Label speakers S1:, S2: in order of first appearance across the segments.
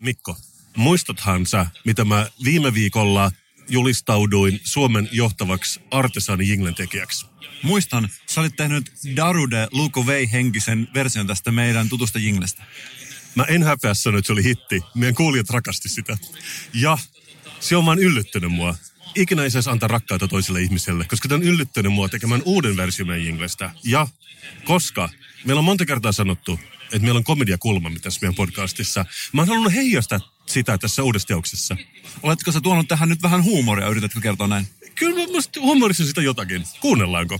S1: Mikko, muistathan sä, mitä mä viime viikolla julistauduin Suomen johtavaksi artesani jinglen tekijäksi?
S2: Muistan, sä olit tehnyt Darude Luko Vei henkisen version tästä meidän tutusta jinglestä.
S1: Mä en häpeä sanoa, että se oli hitti. Meidän kuulijat rakasti sitä. Ja se on vaan yllyttänyt mua. Ikinä ei saisi antaa rakkautta toiselle ihmiselle, koska tämä on yllyttänyt mua tekemään uuden version meidän jinglestä. Ja koska meillä on monta kertaa sanottu, että meillä on komediakulma tässä meidän podcastissa. Mä oon halunnut heijastaa sitä tässä uudessa teoksessa.
S2: Oletko sä tuonut tähän nyt vähän huumoria, yritätkö kertoa näin?
S1: Kyllä musta huumorissa sitä jotakin. Kuunnellaanko?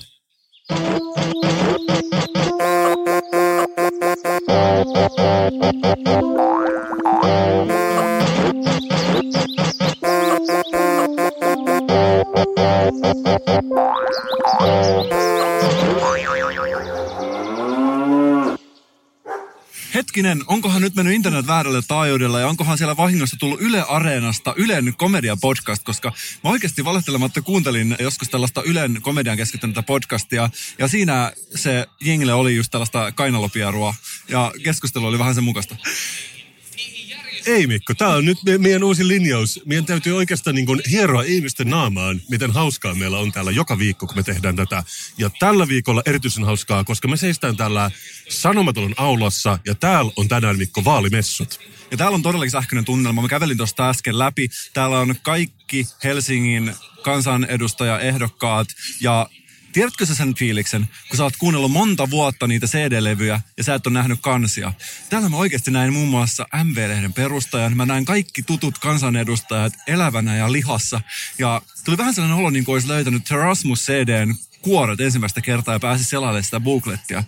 S2: Hetkinen, onkohan nyt mennyt internet väärälle taajuudella ja onkohan siellä vahingossa tullut Yle Areenasta Ylen komedia podcast, koska mä oikeasti valehtelematta kuuntelin joskus tällaista Ylen komedian keskittynyttä podcastia ja siinä se jingle oli just tällaista kainalopierua ja keskustelu oli vähän sen mukaista.
S1: Ei Mikko, tämä on nyt me, meidän uusi linjaus. Meidän täytyy oikeastaan niin kuin hieroa ihmisten naamaan, miten hauskaa meillä on täällä joka viikko, kun me tehdään tätä. Ja tällä viikolla erityisen hauskaa, koska me seistään täällä Sanomatalon aulassa ja täällä on tänään Mikko vaalimessut.
S2: Ja täällä on todellakin sähköinen tunnelma. Mä kävelin tuosta äsken läpi. Täällä on kaikki Helsingin kansanedustajaehdokkaat ja Tiedätkö sä sen fiiliksen, kun sä oot kuunnellut monta vuotta niitä CD-levyjä ja sä et ole nähnyt kansia? Täällä mä oikeasti näin muun muassa MV-lehden perustajan. Mä näin kaikki tutut kansanedustajat elävänä ja lihassa. Ja tuli vähän sellainen olo, niin kuin olisi löytänyt Terasmus CDn kuoret ensimmäistä kertaa ja pääsi selailemaan sitä booklettia.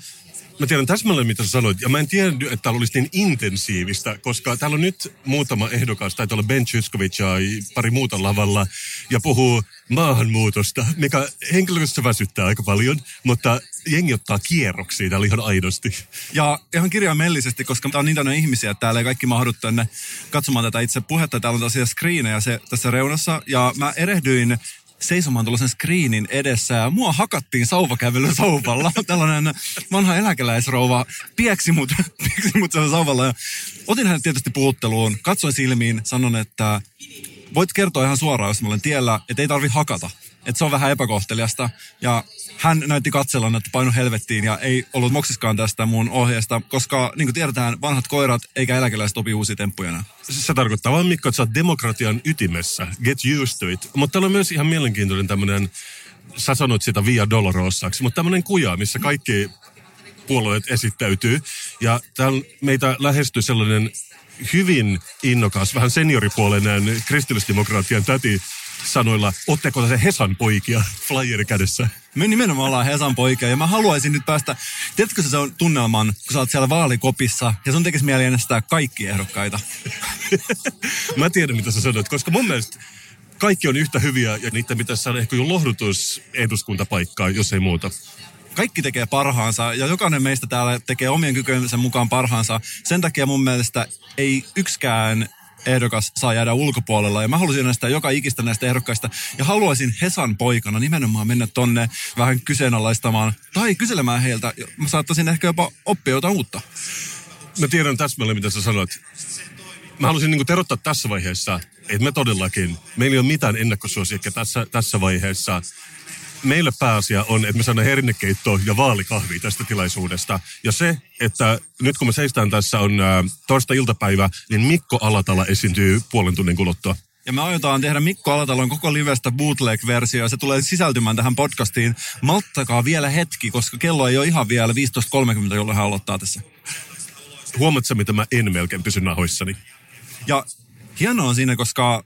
S1: Mä tiedän täsmälleen, mitä sä sanoit. Ja mä en tiedä, että täällä olisi niin intensiivistä, koska täällä on nyt muutama ehdokas, taitaa olla Ben Chyskovic ja pari muuta lavalla, ja puhuu maahanmuutosta, mikä henkilökohtaisesti väsyttää aika paljon, mutta jengi ottaa kierroksia täällä ihan aidosti.
S2: Ja ihan kirjaimellisesti, koska tää on niin täynnä ihmisiä, että täällä ei kaikki mahdu tänne katsomaan tätä itse puhetta. Täällä on tosiaan screenejä se, tässä reunassa, ja mä erehdyin seisomaan tuollaisen screenin edessä ja mua hakattiin sauvakävelyn sauvalla. Tällainen vanha eläkeläisrouva pieksi mut, pieksi mut sauvalla ja otin hänet tietysti puhutteluun, katsoin silmiin, sanon, että voit kertoa ihan suoraan, jos mä olen tiellä, että ei tarvi hakata. Että se on vähän epäkohteliasta. Ja hän näytti katsellaan, että painu helvettiin ja ei ollut moksiskaan tästä mun ohjeesta, koska niin kuin tiedetään, vanhat koirat eikä eläkeläiset opi uusia temppuja.
S1: Se tarkoittaa vaan Mikko, että sä oot demokratian ytimessä. Get used to it. Mutta täällä on myös ihan mielenkiintoinen tämmöinen, sä sanoit sitä Via Dolorosaksi, mutta tämmöinen kuja, missä kaikki puolueet esittäytyy. Ja täällä meitä lähestyy sellainen hyvin innokas, vähän senioripuolinen kristillisdemokraattien täti sanoilla, otteko se Hesan poikia flyeri kädessä?
S2: Me nimenomaan ollaan Hesan poikia ja mä haluaisin nyt päästä, tiedätkö se on tunnelman, kun sä oot siellä vaalikopissa ja sun tekisi mieli äänestää kaikki ehdokkaita?
S1: mä tiedän mitä sä sanoit, koska mun mielestä kaikki on yhtä hyviä ja niitä pitäisi saada ehkä jo lohdutus eduskuntapaikkaa, jos ei muuta
S2: kaikki tekee parhaansa ja jokainen meistä täällä tekee omien kykyjensä mukaan parhaansa. Sen takia mun mielestä ei yksikään ehdokas saa jäädä ulkopuolella. Ja mä haluaisin näistä joka ikistä näistä ehdokkaista. Ja haluaisin Hesan poikana nimenomaan mennä tonne vähän kyseenalaistamaan tai kyselemään heiltä. Mä saattaisin ehkä jopa oppia jotain uutta.
S1: Mä tiedän täsmälleen, mitä sä sanoit. Mä haluaisin niin terottaa tässä vaiheessa, että me todellakin, meillä ei ole mitään ennakkosuosiakkia tässä, tässä vaiheessa meille pääasia on, että me saadaan hernekeittoa ja vaalikahvi tästä tilaisuudesta. Ja se, että nyt kun me seistään tässä on äh, toista-iltapäivä, niin Mikko Alatala esiintyy puolen tunnin kuluttua.
S2: Ja me aiotaan tehdä Mikko Alatalon koko livestä bootleg-versio. Se tulee sisältymään tähän podcastiin. Malttakaa vielä hetki, koska kello ei ole ihan vielä 15.30, jolloin hän aloittaa tässä.
S1: Huomaatko, mitä mä en melkein pysy nahoissani?
S2: Ja hienoa on siinä, koska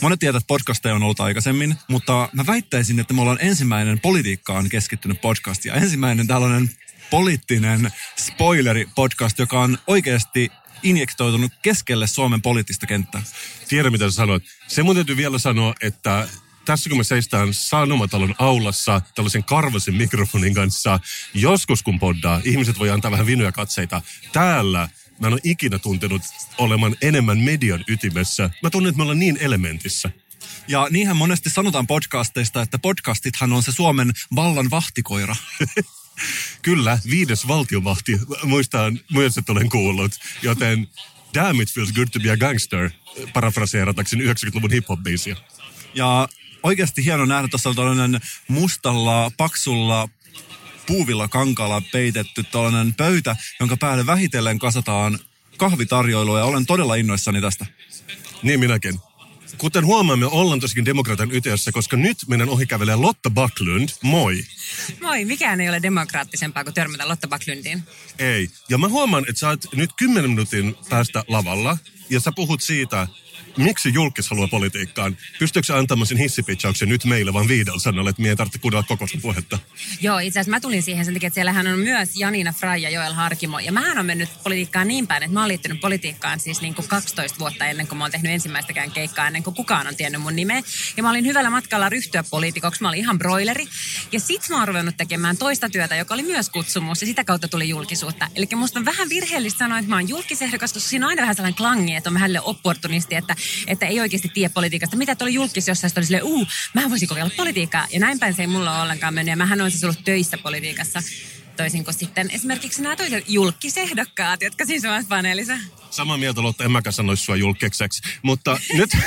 S2: Monet tietävät, että podcasteja on ollut aikaisemmin, mutta mä väittäisin, että me ollaan ensimmäinen politiikkaan keskittynyt podcast ja ensimmäinen tällainen poliittinen spoileri-podcast, joka on oikeasti injektoitunut keskelle Suomen poliittista kenttää.
S1: Tiedä, mitä sä sanoit. Se mun täytyy vielä sanoa, että tässä kun me seistään Sanomatalon aulassa tällaisen karvasen mikrofonin kanssa, joskus kun poddaa, ihmiset voi antaa vähän vinuja katseita. Täällä Mä en ole ikinä tuntenut olemaan enemmän median ytimessä. Mä tunnen, että me ollaan niin elementissä.
S2: Ja niinhän monesti sanotaan podcasteista, että podcastithan on se Suomen vallan vahtikoira.
S1: Kyllä, viides valtiomahti, muistan myös, että olen kuullut. Joten Damn it feels good to be a gangster, parafraseeratakseni 90-luvun hip-hop-biisiä.
S2: Ja oikeasti hieno nähdä, tuossa on tällainen mustalla, paksulla puuvilla kankalla peitetty tällainen pöytä, jonka päälle vähitellen kasataan kahvitarjoilua ja olen todella innoissani tästä.
S1: Niin minäkin. Kuten huomaamme, ollaan tosikin demokratian ytiössä, koska nyt meidän ohi kävelee Lotta Backlund. Moi.
S3: Moi, mikään ei ole demokraattisempaa kuin törmätä Lotta Backlundiin.
S1: Ei. Ja mä huomaan, että sä oot nyt 10 minuutin päästä lavalla ja sä puhut siitä, miksi julkis haluaa politiikkaan? Pystyykö antamaan sen hissipitchauksen nyt meille vaan viidellä sanalla, että me ei tarvitse kuunnella koko sun puhetta?
S3: Joo, itse asiassa mä tulin siihen sen takia, että siellähän on myös Janina Frai ja Joel Harkimo. Ja mähän on mennyt politiikkaan niin päin, että mä oon liittynyt politiikkaan siis niin kuin 12 vuotta ennen kuin mä oon tehnyt ensimmäistäkään keikkaa, ennen kuin kukaan on tiennyt mun nimeä. Ja mä olin hyvällä matkalla ryhtyä poliitikoksi. Mä olin ihan broileri. Ja sit mä oon ruvennut tekemään toista työtä, joka oli myös kutsumus. Ja sitä kautta tuli julkisuutta. Eli musta on vähän virheellistä sanoa, että mä oon julkisehdokas, koska siinä on aina vähän sellainen klangi, että on vähän opportunisti, että, että ei oikeasti tiedä politiikasta. Mitä oli julkis jossain, oli silleen, uu, mä voisin kokeilla politiikkaa. Ja näin päin se ei mulla ole ollenkaan mennyt. Ja mähän on siis ollut töissä politiikassa toisin kuin sitten esimerkiksi nämä toiset julkisehdokkaat, jotka siis ovat paneelissa.
S1: Samaa mieltä, Lotta, en mäkään sanoisi sua julkikseksi. Mutta nyt...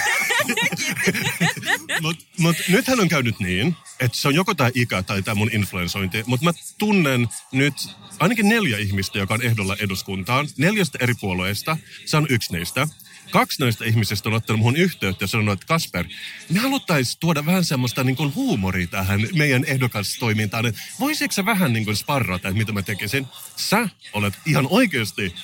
S1: Mutta mut, nythän on käynyt niin, että se on joko tämä ikä tai tämä mun influensointi. Mutta mä tunnen nyt ainakin neljä ihmistä, joka on ehdolla eduskuntaan. Neljästä eri puolueesta. Se on yksi niistä kaksi näistä ihmisistä on ottanut muun yhteyttä ja sanonut, että Kasper, me haluttaisiin tuoda vähän semmoista niin kuin huumoria tähän meidän ehdokastoimintaan. Että voisitko sä vähän niin kuin sparrata, että mitä mä tekisin? Sä olet ihan oikeasti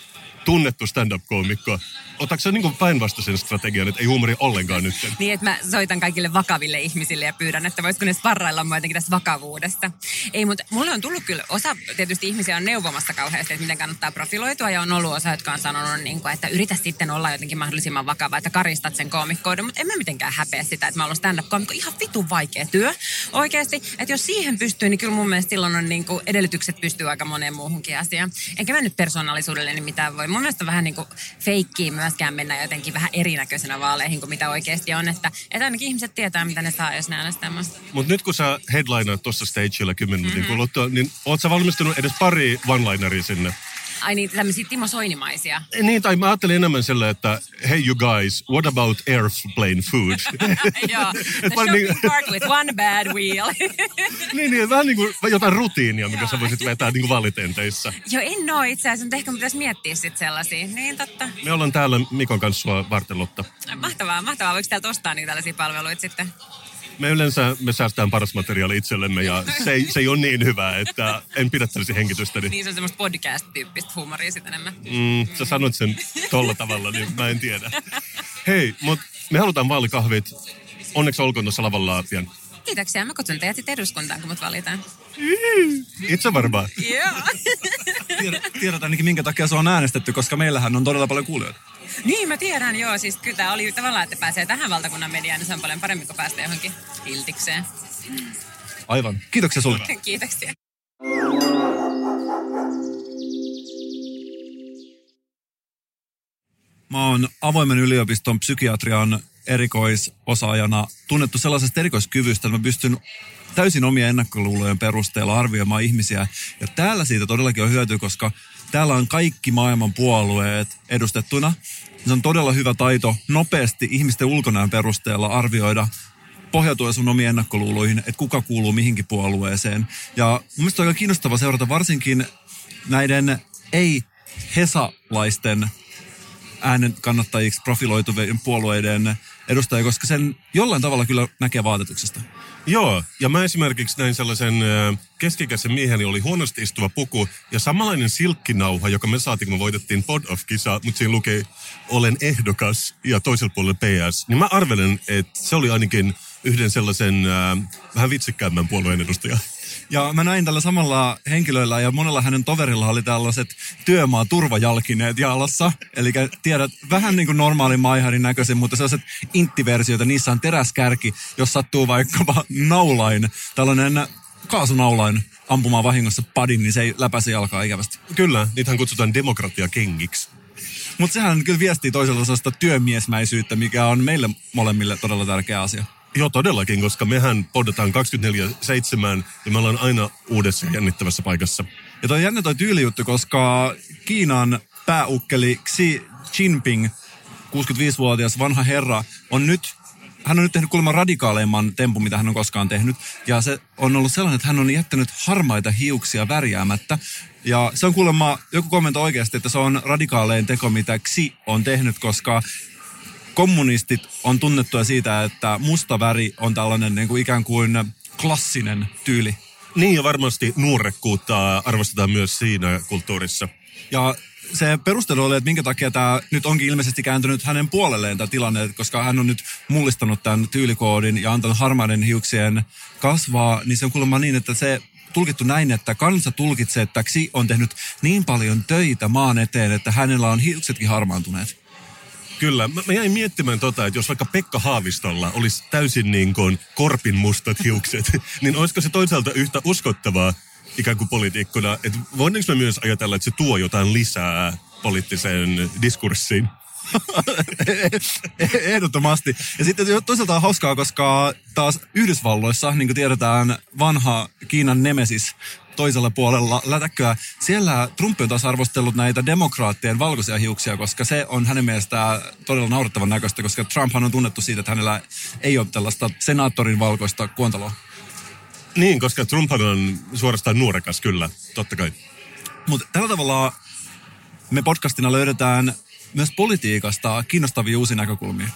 S1: tunnettu stand-up-koomikko. Otatko sä niin päinvastaisen strategian, että ei huumori ollenkaan nyt?
S3: Niin, että mä soitan kaikille vakaville ihmisille ja pyydän, että voisiko ne sparrailla mua jotenkin tästä vakavuudesta. Ei, mutta mulle on tullut kyllä, osa tietysti ihmisiä on neuvomassa kauheasti, että miten kannattaa profiloitua. Ja on ollut osa, jotka on sanonut, niin kuin, että yritä sitten olla jotenkin mahdollisimman vakava, että karistat sen koomikkouden. Mutta en mä mitenkään häpeä sitä, että mä olen stand-up-koomikko. Ihan vitun vaikea työ oikeasti. Että jos siihen pystyy, niin kyllä mun mielestä silloin on niin kuin edellytykset pystyy aika moneen muuhunkin asiaan. Enkä mä nyt persoonallisuudelle niin mitään voi. Mun mielestä vähän niin kuin feikkiä myöskään mennä jotenkin vähän erinäköisenä vaaleihin kuin mitä oikeasti on. Että, että ainakin ihmiset tietää, mitä ne saa, jos ne äänestää
S1: Mutta nyt kun sä headlineat tuossa stagella 10 minuutin mm-hmm. kuluttua, niin oot sä valmistunut edes pari one-lineria sinne?
S3: Ai niin, tämmöisiä Timo Soinimaisia.
S1: Niin, tai mä ajattelin enemmän sille, että hey you guys, what about airplane food?
S3: Joo, the shopping niin, cart with one bad wheel.
S1: niin, niin, vähän niin kuin jotain rutiinia, mikä sä voisit vetää niin kuin valitenteissa.
S3: Joo, en oo itse asiassa, mutta ehkä pitäisi miettiä sitten sellaisia. Niin, totta.
S1: Me ollaan täällä Mikon kanssa sua vartelotta.
S3: Mahtavaa, mahtavaa. Voiko täältä ostaa niitä tällaisia palveluita sitten?
S1: Me yleensä me säästään paras materiaali itsellemme ja se ei, se ei ole niin hyvä, että en pidä tällaisia hengitystä.
S3: Niin se on semmoista podcast-tyyppistä huumoria sitten enemmän.
S1: Mm, sä sanoit sen tolla tavalla, niin mä en tiedä. Hei, mutta me halutaan vaalikahvit. Onneksi olkoon tuossa lavalla pian.
S3: Kiitoksia. Mä kutsun teidät sitten eduskuntaan, kun mut valitaan.
S1: Itse varmaan.
S3: Joo.
S2: Tiedät ainakin, minkä takia se on äänestetty, koska meillähän on todella paljon kuulijoita.
S3: Niin, mä tiedän, joo. Siis kyllä tämä oli tavallaan, että pääsee tähän valtakunnan mediaan, niin se on paljon paremmin kuin päästä johonkin iltikseen.
S2: Aivan. Kiitoksia sulle.
S3: Kiitoksia.
S2: Mä oon avoimen yliopiston psykiatrian erikoisosaajana tunnettu sellaisesta erikoiskyvystä, että mä pystyn täysin omia ennakkoluulojen perusteella arvioimaan ihmisiä. Ja täällä siitä todellakin on hyötyä, koska täällä on kaikki maailman puolueet edustettuna. Se on todella hyvä taito nopeasti ihmisten ulkonäön perusteella arvioida pohjautuen sun omiin ennakkoluuloihin, että kuka kuuluu mihinkin puolueeseen. Ja mun mielestä on aika kiinnostava seurata varsinkin näiden ei-hesalaisten äänen kannattajiksi profiloituvien puolueiden edustajia, koska sen jollain tavalla kyllä näkee vaatetuksesta.
S1: Joo, ja mä esimerkiksi näin sellaisen keskikäisen miehen, oli huonosti istuva puku ja samanlainen silkkinauha, joka me saatiin, kun me voitettiin Pod of-kisa, mutta siinä lukee olen ehdokas ja toisella puolella PS. Niin mä arvelen, että se oli ainakin yhden sellaisen äh, vähän vitsikkäämmän puolueen edustaja.
S2: Ja mä näin tällä samalla henkilöllä ja monella hänen toverilla oli tällaiset työmaa turvajalkineet jalassa. Eli tiedät, vähän niin kuin normaalin maiharin näköisen, mutta sellaiset inttiversioita, niissä on teräskärki, jos sattuu vaikkapa naulain, tällainen kaasunaulain ampumaan vahingossa padin, niin se ei läpäise jalkaa ikävästi.
S1: Kyllä, niitähän kutsutaan demokratiakengiksi.
S2: Mutta sehän kyllä viestii toisaalta sellaista työmiesmäisyyttä, mikä on meille molemmille todella tärkeä asia.
S1: Joo, todellakin, koska mehän podataan 24-7 ja me ollaan aina uudessa jännittävässä paikassa.
S2: Ja toi jännä toi tyylijuttu, koska Kiinan pääukkeli Xi Jinping, 65-vuotias vanha herra, on nyt hän on nyt tehnyt kuulemma radikaaleimman tempun, mitä hän on koskaan tehnyt. Ja se on ollut sellainen, että hän on jättänyt harmaita hiuksia värjäämättä. Ja se on kuulemma, joku kommentoi oikeasti, että se on radikaalein teko, mitä Xi on tehnyt, koska kommunistit on tunnettuja siitä, että musta väri on tällainen niin kuin ikään kuin klassinen tyyli.
S1: Niin ja varmasti nuorekkuutta arvostetaan myös siinä kulttuurissa.
S2: Ja se perustelu oli, että minkä takia tämä nyt onkin ilmeisesti kääntynyt hänen puolelleen tämä tilanne, koska hän on nyt mullistanut tämän tyylikoodin ja antanut harmaiden hiuksien kasvaa, niin se on kuulemma niin, että se tulkittu näin, että kansa tulkitsee, että Xi on tehnyt niin paljon töitä maan eteen, että hänellä on hiuksetkin harmaantuneet.
S1: Kyllä. Mä, mä jäin miettimään tota, että jos vaikka Pekka Haavistolla olisi täysin niin kuin korpin mustat hiukset, niin olisiko se toisaalta yhtä uskottavaa ikään kuin poliitikkona, että voidaanko me myös ajatella, että se tuo jotain lisää poliittiseen diskurssiin?
S2: Ehdottomasti. Ja sitten toisaalta on hauskaa, koska taas Yhdysvalloissa, niin kuin tiedetään, vanha Kiinan nemesis toisella puolella lätäkköä. Siellä Trump on taas arvostellut näitä demokraattien valkoisia hiuksia, koska se on hänen mielestään todella naurettavan näköistä, koska Trumphan on tunnettu siitä, että hänellä ei ole tällaista senaattorin valkoista kuontaloa.
S1: Niin, koska Trump on suorastaan nuorekas, kyllä, totta kai.
S2: Mutta tällä tavalla me podcastina löydetään myös politiikasta kiinnostavia uusia näkökulmia.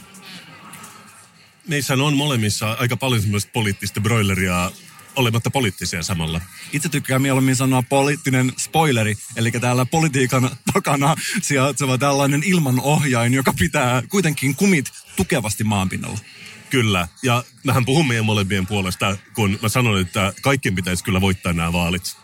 S1: Niissä on molemmissa aika paljon semmoista poliittista broileria olematta poliittisia samalla.
S2: Itse tykkään mieluummin sanoa poliittinen spoileri, eli täällä politiikan takana sijaitseva tällainen ilmanohjain, joka pitää kuitenkin kumit tukevasti maanpinnalla.
S1: Kyllä, ja mähän puhun meidän molempien puolesta, kun mä sanoin, että kaikkien pitäisi kyllä voittaa nämä vaalit.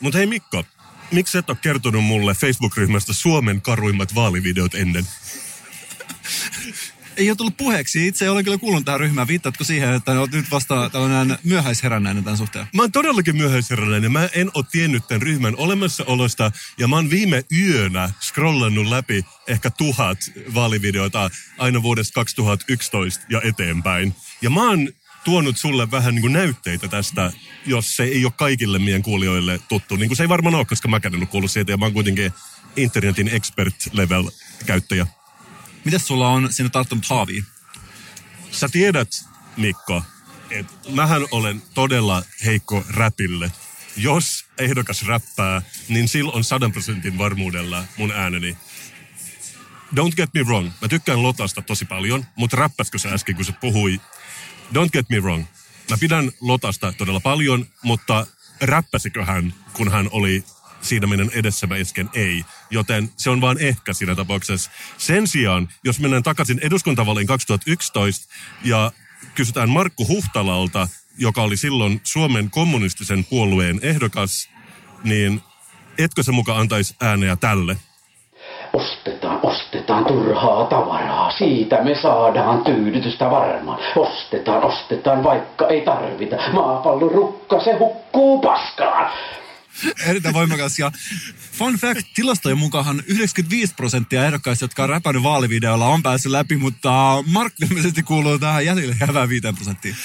S1: Mutta hei Mikko, miksi et ole kertonut mulle Facebook-ryhmästä Suomen karuimmat vaalivideot ennen?
S2: ei ole tullut puheeksi. Itse olen kyllä kuullut tähän ryhmään. Viittaatko siihen, että olet nyt vasta tällainen myöhäisherännäinen tämän suhteen?
S1: Mä oon todellakin myöhäisherännäinen. Mä en ole tiennyt tämän ryhmän olemassaolosta. Ja mä oon viime yönä scrollannut läpi ehkä tuhat vaalivideota aina vuodesta 2011 ja eteenpäin. Ja mä oon tuonut sulle vähän niin kuin näytteitä tästä, jos se ei ole kaikille meidän kuulijoille tuttu. Niin kuin se ei varmaan ole, koska mä en ole kuullut siitä ja mä oon kuitenkin internetin expert level käyttäjä.
S2: Mitäs sulla on sinne tarttunut haaviin?
S1: Sä tiedät, Mikko, että mähän olen todella heikko räpille. Jos ehdokas räppää, niin silloin sadan prosentin varmuudella mun ääneni. Don't get me wrong, mä tykkään Lotasta tosi paljon, mutta räppäskö sä äsken, kun sä puhui? Don't get me wrong, mä pidän Lotasta todella paljon, mutta räppäsikö hän, kun hän oli siinä meidän edessä mä äsken ei. Joten se on vain ehkä siinä tapauksessa. Sen sijaan, jos mennään takaisin eduskuntavaliin 2011 ja kysytään Markku Huhtalalta, joka oli silloin Suomen kommunistisen puolueen ehdokas, niin etkö se muka antaisi ääneä tälle?
S4: Ostetaan, ostetaan turhaa tavaraa, siitä me saadaan tyydytystä varmaan. Ostetaan, ostetaan, vaikka ei tarvita. Maapallon rukka, se hukkuu paskaan.
S2: Erittäin voimakas. Ja fun fact, tilastojen mukaan 95 prosenttia ehdokkaista, jotka on räpännyt vaalivideolla, on päässyt läpi, mutta Mark ilmeisesti kuuluu tähän jäljelle jäävään 5 prosenttiin.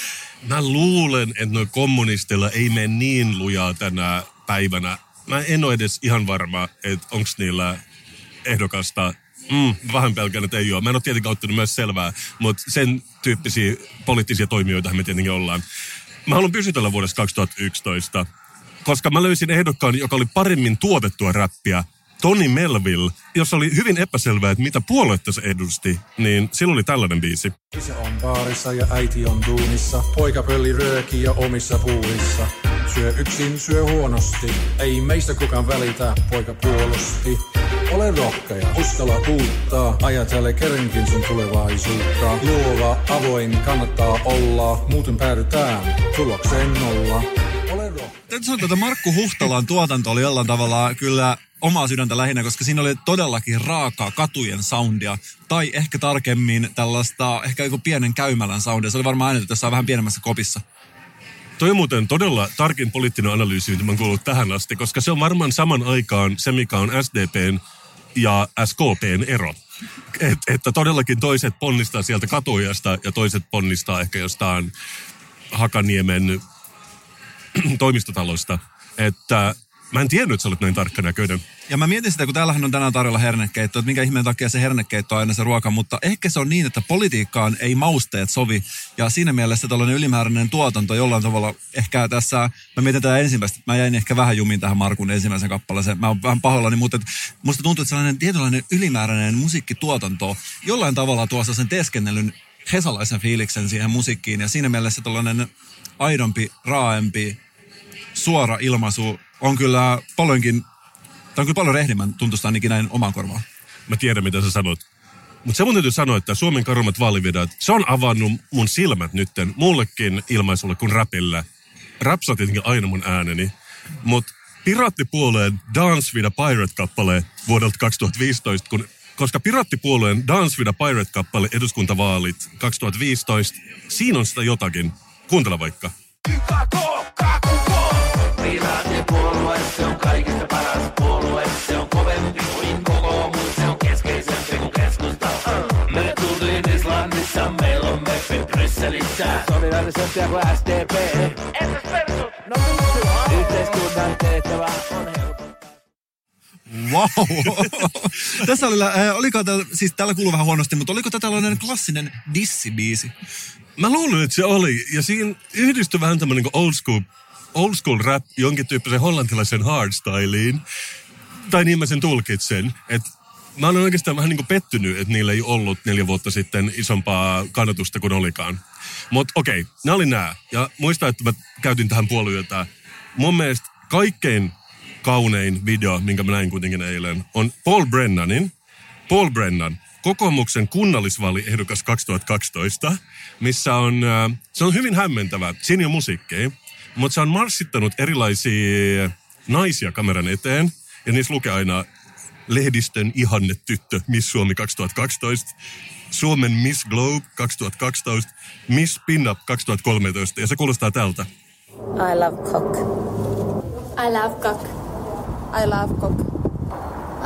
S1: Mä luulen, että noin kommunistilla ei mene niin lujaa tänä päivänä. Mä en ole edes ihan varma, että onko niillä ehdokasta Mm, vähän pelkään, että ei ole. Mä en ole tietenkään ottanut myös selvää, mutta sen tyyppisiä poliittisia toimijoita me tietenkin ollaan. Mä haluan pysytellä vuodesta 2011 koska mä löysin ehdokkaan, joka oli paremmin tuotettua räppiä, Tony Melville, jossa oli hyvin epäselvää, että mitä puoluetta se edusti, niin silloin oli tällainen biisi.
S5: Isä on baarissa ja äiti on duunissa, poika pölli rööki ja omissa puulissa. Syö yksin, syö huonosti, ei meistä kukaan välitä, poika puolusti. Ole rohkea, uskalla puuttaa, ajatele kerenkin sun tulevaisuutta. Luova, avoin, kannattaa olla, muuten päädytään tulokseen nolla.
S2: Täytyy sanoa, että Markku Huhtalan tuotanto oli jollain tavalla kyllä omaa sydäntä lähinnä, koska siinä oli todellakin raakaa katujen soundia. Tai ehkä tarkemmin tällaista, ehkä joku pienen käymälän soundia. Se oli varmaan äänetetty jossain vähän pienemmässä kopissa.
S1: Toi on muuten todella tarkin poliittinen analyysi, mitä mä kuullut tähän asti, koska se on varmaan saman aikaan se, mikä on SDPn ja SKPn ero. Et, että todellakin toiset ponnistaa sieltä katujasta ja toiset ponnistaa ehkä jostain Hakaniemen toimistotalosta. Että Mä en tiennyt, että sä olet näin tarkkanäköinen.
S2: Ja mä mietin sitä, kun täällähän on tänään tarjolla hernekeitto, että minkä ihmeen takia se hernekeitto on aina se ruoka, mutta ehkä se on niin, että politiikkaan ei mausteet sovi. Ja siinä mielessä tällainen ylimääräinen tuotanto jollain tavalla, ehkä tässä, mä mietin tätä ensimmäistä, mä jäin ehkä vähän jumiin tähän Markun ensimmäisen kappaleeseen, mä oon vähän pahoillani, mutta musta tuntuu, että sellainen tietynlainen ylimääräinen musiikkituotanto jollain tavalla tuossa sen teeskennellyn hesalaisen fiiliksen siihen musiikkiin. Ja siinä mielessä tällainen aidompi, raaempi, suora ilmaisu on kyllä paljonkin, tämä on kyllä paljon rehdimmän tuntusta ainakin näin omaan korvaan.
S1: Mä tiedän, mitä sä sanot. Mutta se mun täytyy sanoa, että Suomen karummat vaalivideot, se on avannut mun silmät nytten muullekin ilmaisulle kuin rapille. Raps on tietenkin aina mun ääneni, mutta Piraattipuolueen Dance with a Pirate-kappale vuodelta 2015, kun, koska Piraattipuolueen Dance with a Pirate-kappale eduskuntavaalit 2015, siinä on sitä jotakin. Kuuntele vaikka.
S6: Piraattipuolue, se on kaikista paras puolue. Se on kovempi kuin kokoomus, se on keskeisempi kuin keskusta. Me tultiin Islannissa, meillä on meppi Brysselissä. Solidaarisempia kuin SDP. Entäs persut? No vittu, yhteiskunnan tehtävä on.
S2: Wow! Tässä oli, äh, oliko täällä, siis täällä kuuluu vähän huonosti, mutta oliko tämä tällainen klassinen dissibiisi?
S1: Mä luulen, että se oli. Ja siinä yhdistyi vähän tämmöinen niin old school, old school rap jonkin tyyppisen hollantilaisen hardstyliin. Tai niin mä sen tulkitsen. Että mä olen oikeastaan vähän niin kuin pettynyt, että niillä ei ollut neljä vuotta sitten isompaa kannatusta kuin olikaan. Mutta okei, okay, nämä oli nämä. Ja muista, että mä käytin tähän puoliyötä. Mun mielestä kaikkein kaunein video, minkä mä näin kuitenkin eilen, on Paul Brennanin. Paul Brennan, kokoomuksen kunnallisvaaliehdokas 2012, missä on, äh, se on hyvin hämmentävä. Siinä on musiikkia, mutta se on marssittanut erilaisia naisia kameran eteen, ja niissä lukee aina lehdistön ihanne tyttö Miss Suomi 2012, Suomen Miss Globe 2012, Miss Pinup 2013, ja se kuulostaa tältä.
S7: I love cock.
S8: I love cock.
S7: I love cock.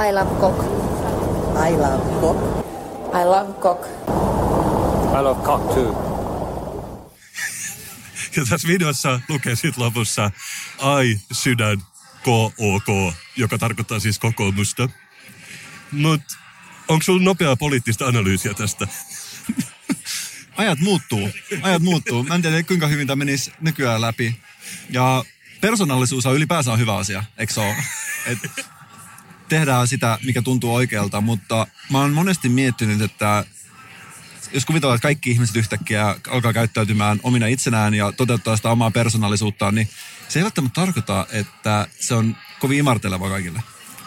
S7: I love cock. I love cock. I love cock.
S9: I love cock too.
S1: Ja tässä videossa lukee sitten lopussa ai sydän K-O-K, joka tarkoittaa siis kokoomusta. Mutta onko sulla nopeaa poliittista analyysiä tästä?
S2: Ajat muuttuu. Ajat muuttuu. Mä en tiedä, kuinka hyvin tämä menisi nykyään läpi. Ja persoonallisuus on ylipäänsä hyvä asia, eikö se ole? Tehdään sitä, mikä tuntuu oikealta, mutta mä oon monesti miettinyt, että jos kuvitellaan, että kaikki ihmiset yhtäkkiä alkaa käyttäytymään omina itsenään ja toteuttaa sitä omaa persoonallisuuttaan, niin se ei välttämättä tarkoita, että se on kovin imarteleva kaikille.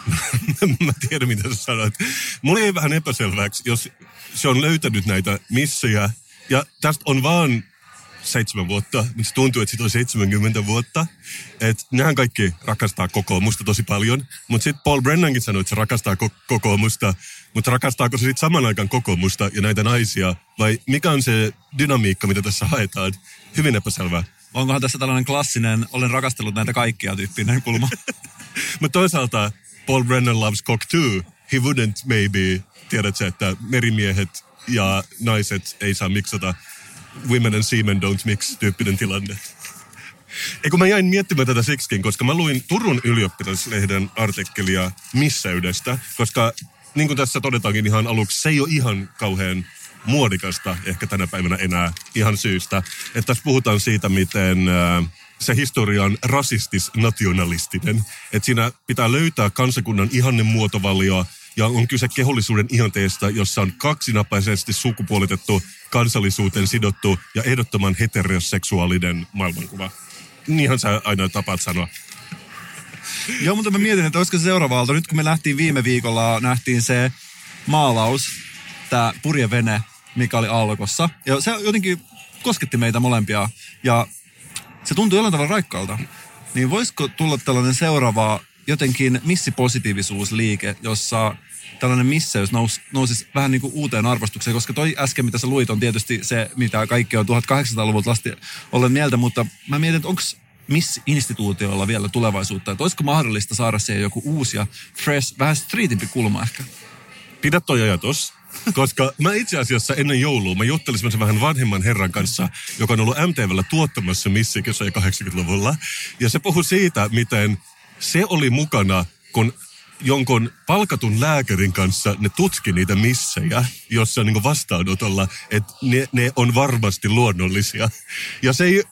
S1: mä tiedän, mitä sä sanoit. Mulla ei vähän epäselväksi, jos se on löytänyt näitä missejä. Ja tästä on vaan seitsemän vuotta, mutta se tuntuu, että siitä on 70 vuotta. Että nehän kaikki rakastaa kokoomusta tosi paljon. Mutta sitten Paul Brennankin sanoi, että se rakastaa ko- kokoomusta. Mutta rakastaako se sitten saman aikaan kokoomusta ja näitä naisia? Vai mikä on se dynamiikka, mitä tässä haetaan? Hyvin epäselvää.
S2: Onkohan tässä tällainen klassinen, olen rakastellut näitä kaikkia tyyppinen kulma?
S1: Mutta toisaalta Paul Brennan loves cock too. He wouldn't maybe, tiedätkö, että merimiehet ja naiset ei saa miksata women and semen don't mix tyyppinen tilanne. Eikö mä jäin miettimään tätä siksikin, koska mä luin Turun ylioppilaslehden artikkelia misseydestä, koska niin kuin tässä todetaankin ihan aluksi, se ei ole ihan kauhean muodikasta ehkä tänä päivänä enää ihan syystä. Että tässä puhutaan siitä, miten äh, se historia on rasistis-nationalistinen. Että siinä pitää löytää kansakunnan ihanne muotovalio ja on kyse kehollisuuden ihanteesta, jossa on kaksinapaisesti sukupuolitettu, kansallisuuteen sidottu ja ehdottoman heteroseksuaalinen maailmankuva. Niinhän sä aina tapaat sanoa.
S2: Joo, mutta mä mietin, että olisiko se seuraava aalto. Nyt kun me nähtiin viime viikolla, nähtiin se maalaus, tämä purjevene, mikä oli alkossa. Ja se jotenkin kosketti meitä molempia. Ja se tuntui jollain tavalla raikkaalta. Niin voisiko tulla tällainen seuraava jotenkin missipositiivisuusliike, jossa tällainen misseys nous, nousisi vähän niin kuin uuteen arvostukseen, koska toi äsken, mitä sä luit, on tietysti se, mitä kaikki on 1800-luvulta asti ollen mieltä, mutta mä mietin, että onko miss-instituutioilla vielä tulevaisuutta, että olisiko mahdollista saada siihen joku uusi ja fresh, vähän streetimpi kulma ehkä?
S1: Pidä toi ajatus, koska mä itse asiassa ennen joulua, mä juttelin semmoisen vähän vanhemman herran kanssa, joka on ollut MTVllä tuottamassa missikisoja 80-luvulla. Ja se puhui siitä, miten se oli mukana, kun jonkun palkatun lääkärin kanssa ne tutki niitä missejä, jossa niin vastaanotolla, että ne, ne on varmasti luonnollisia. Ja se ei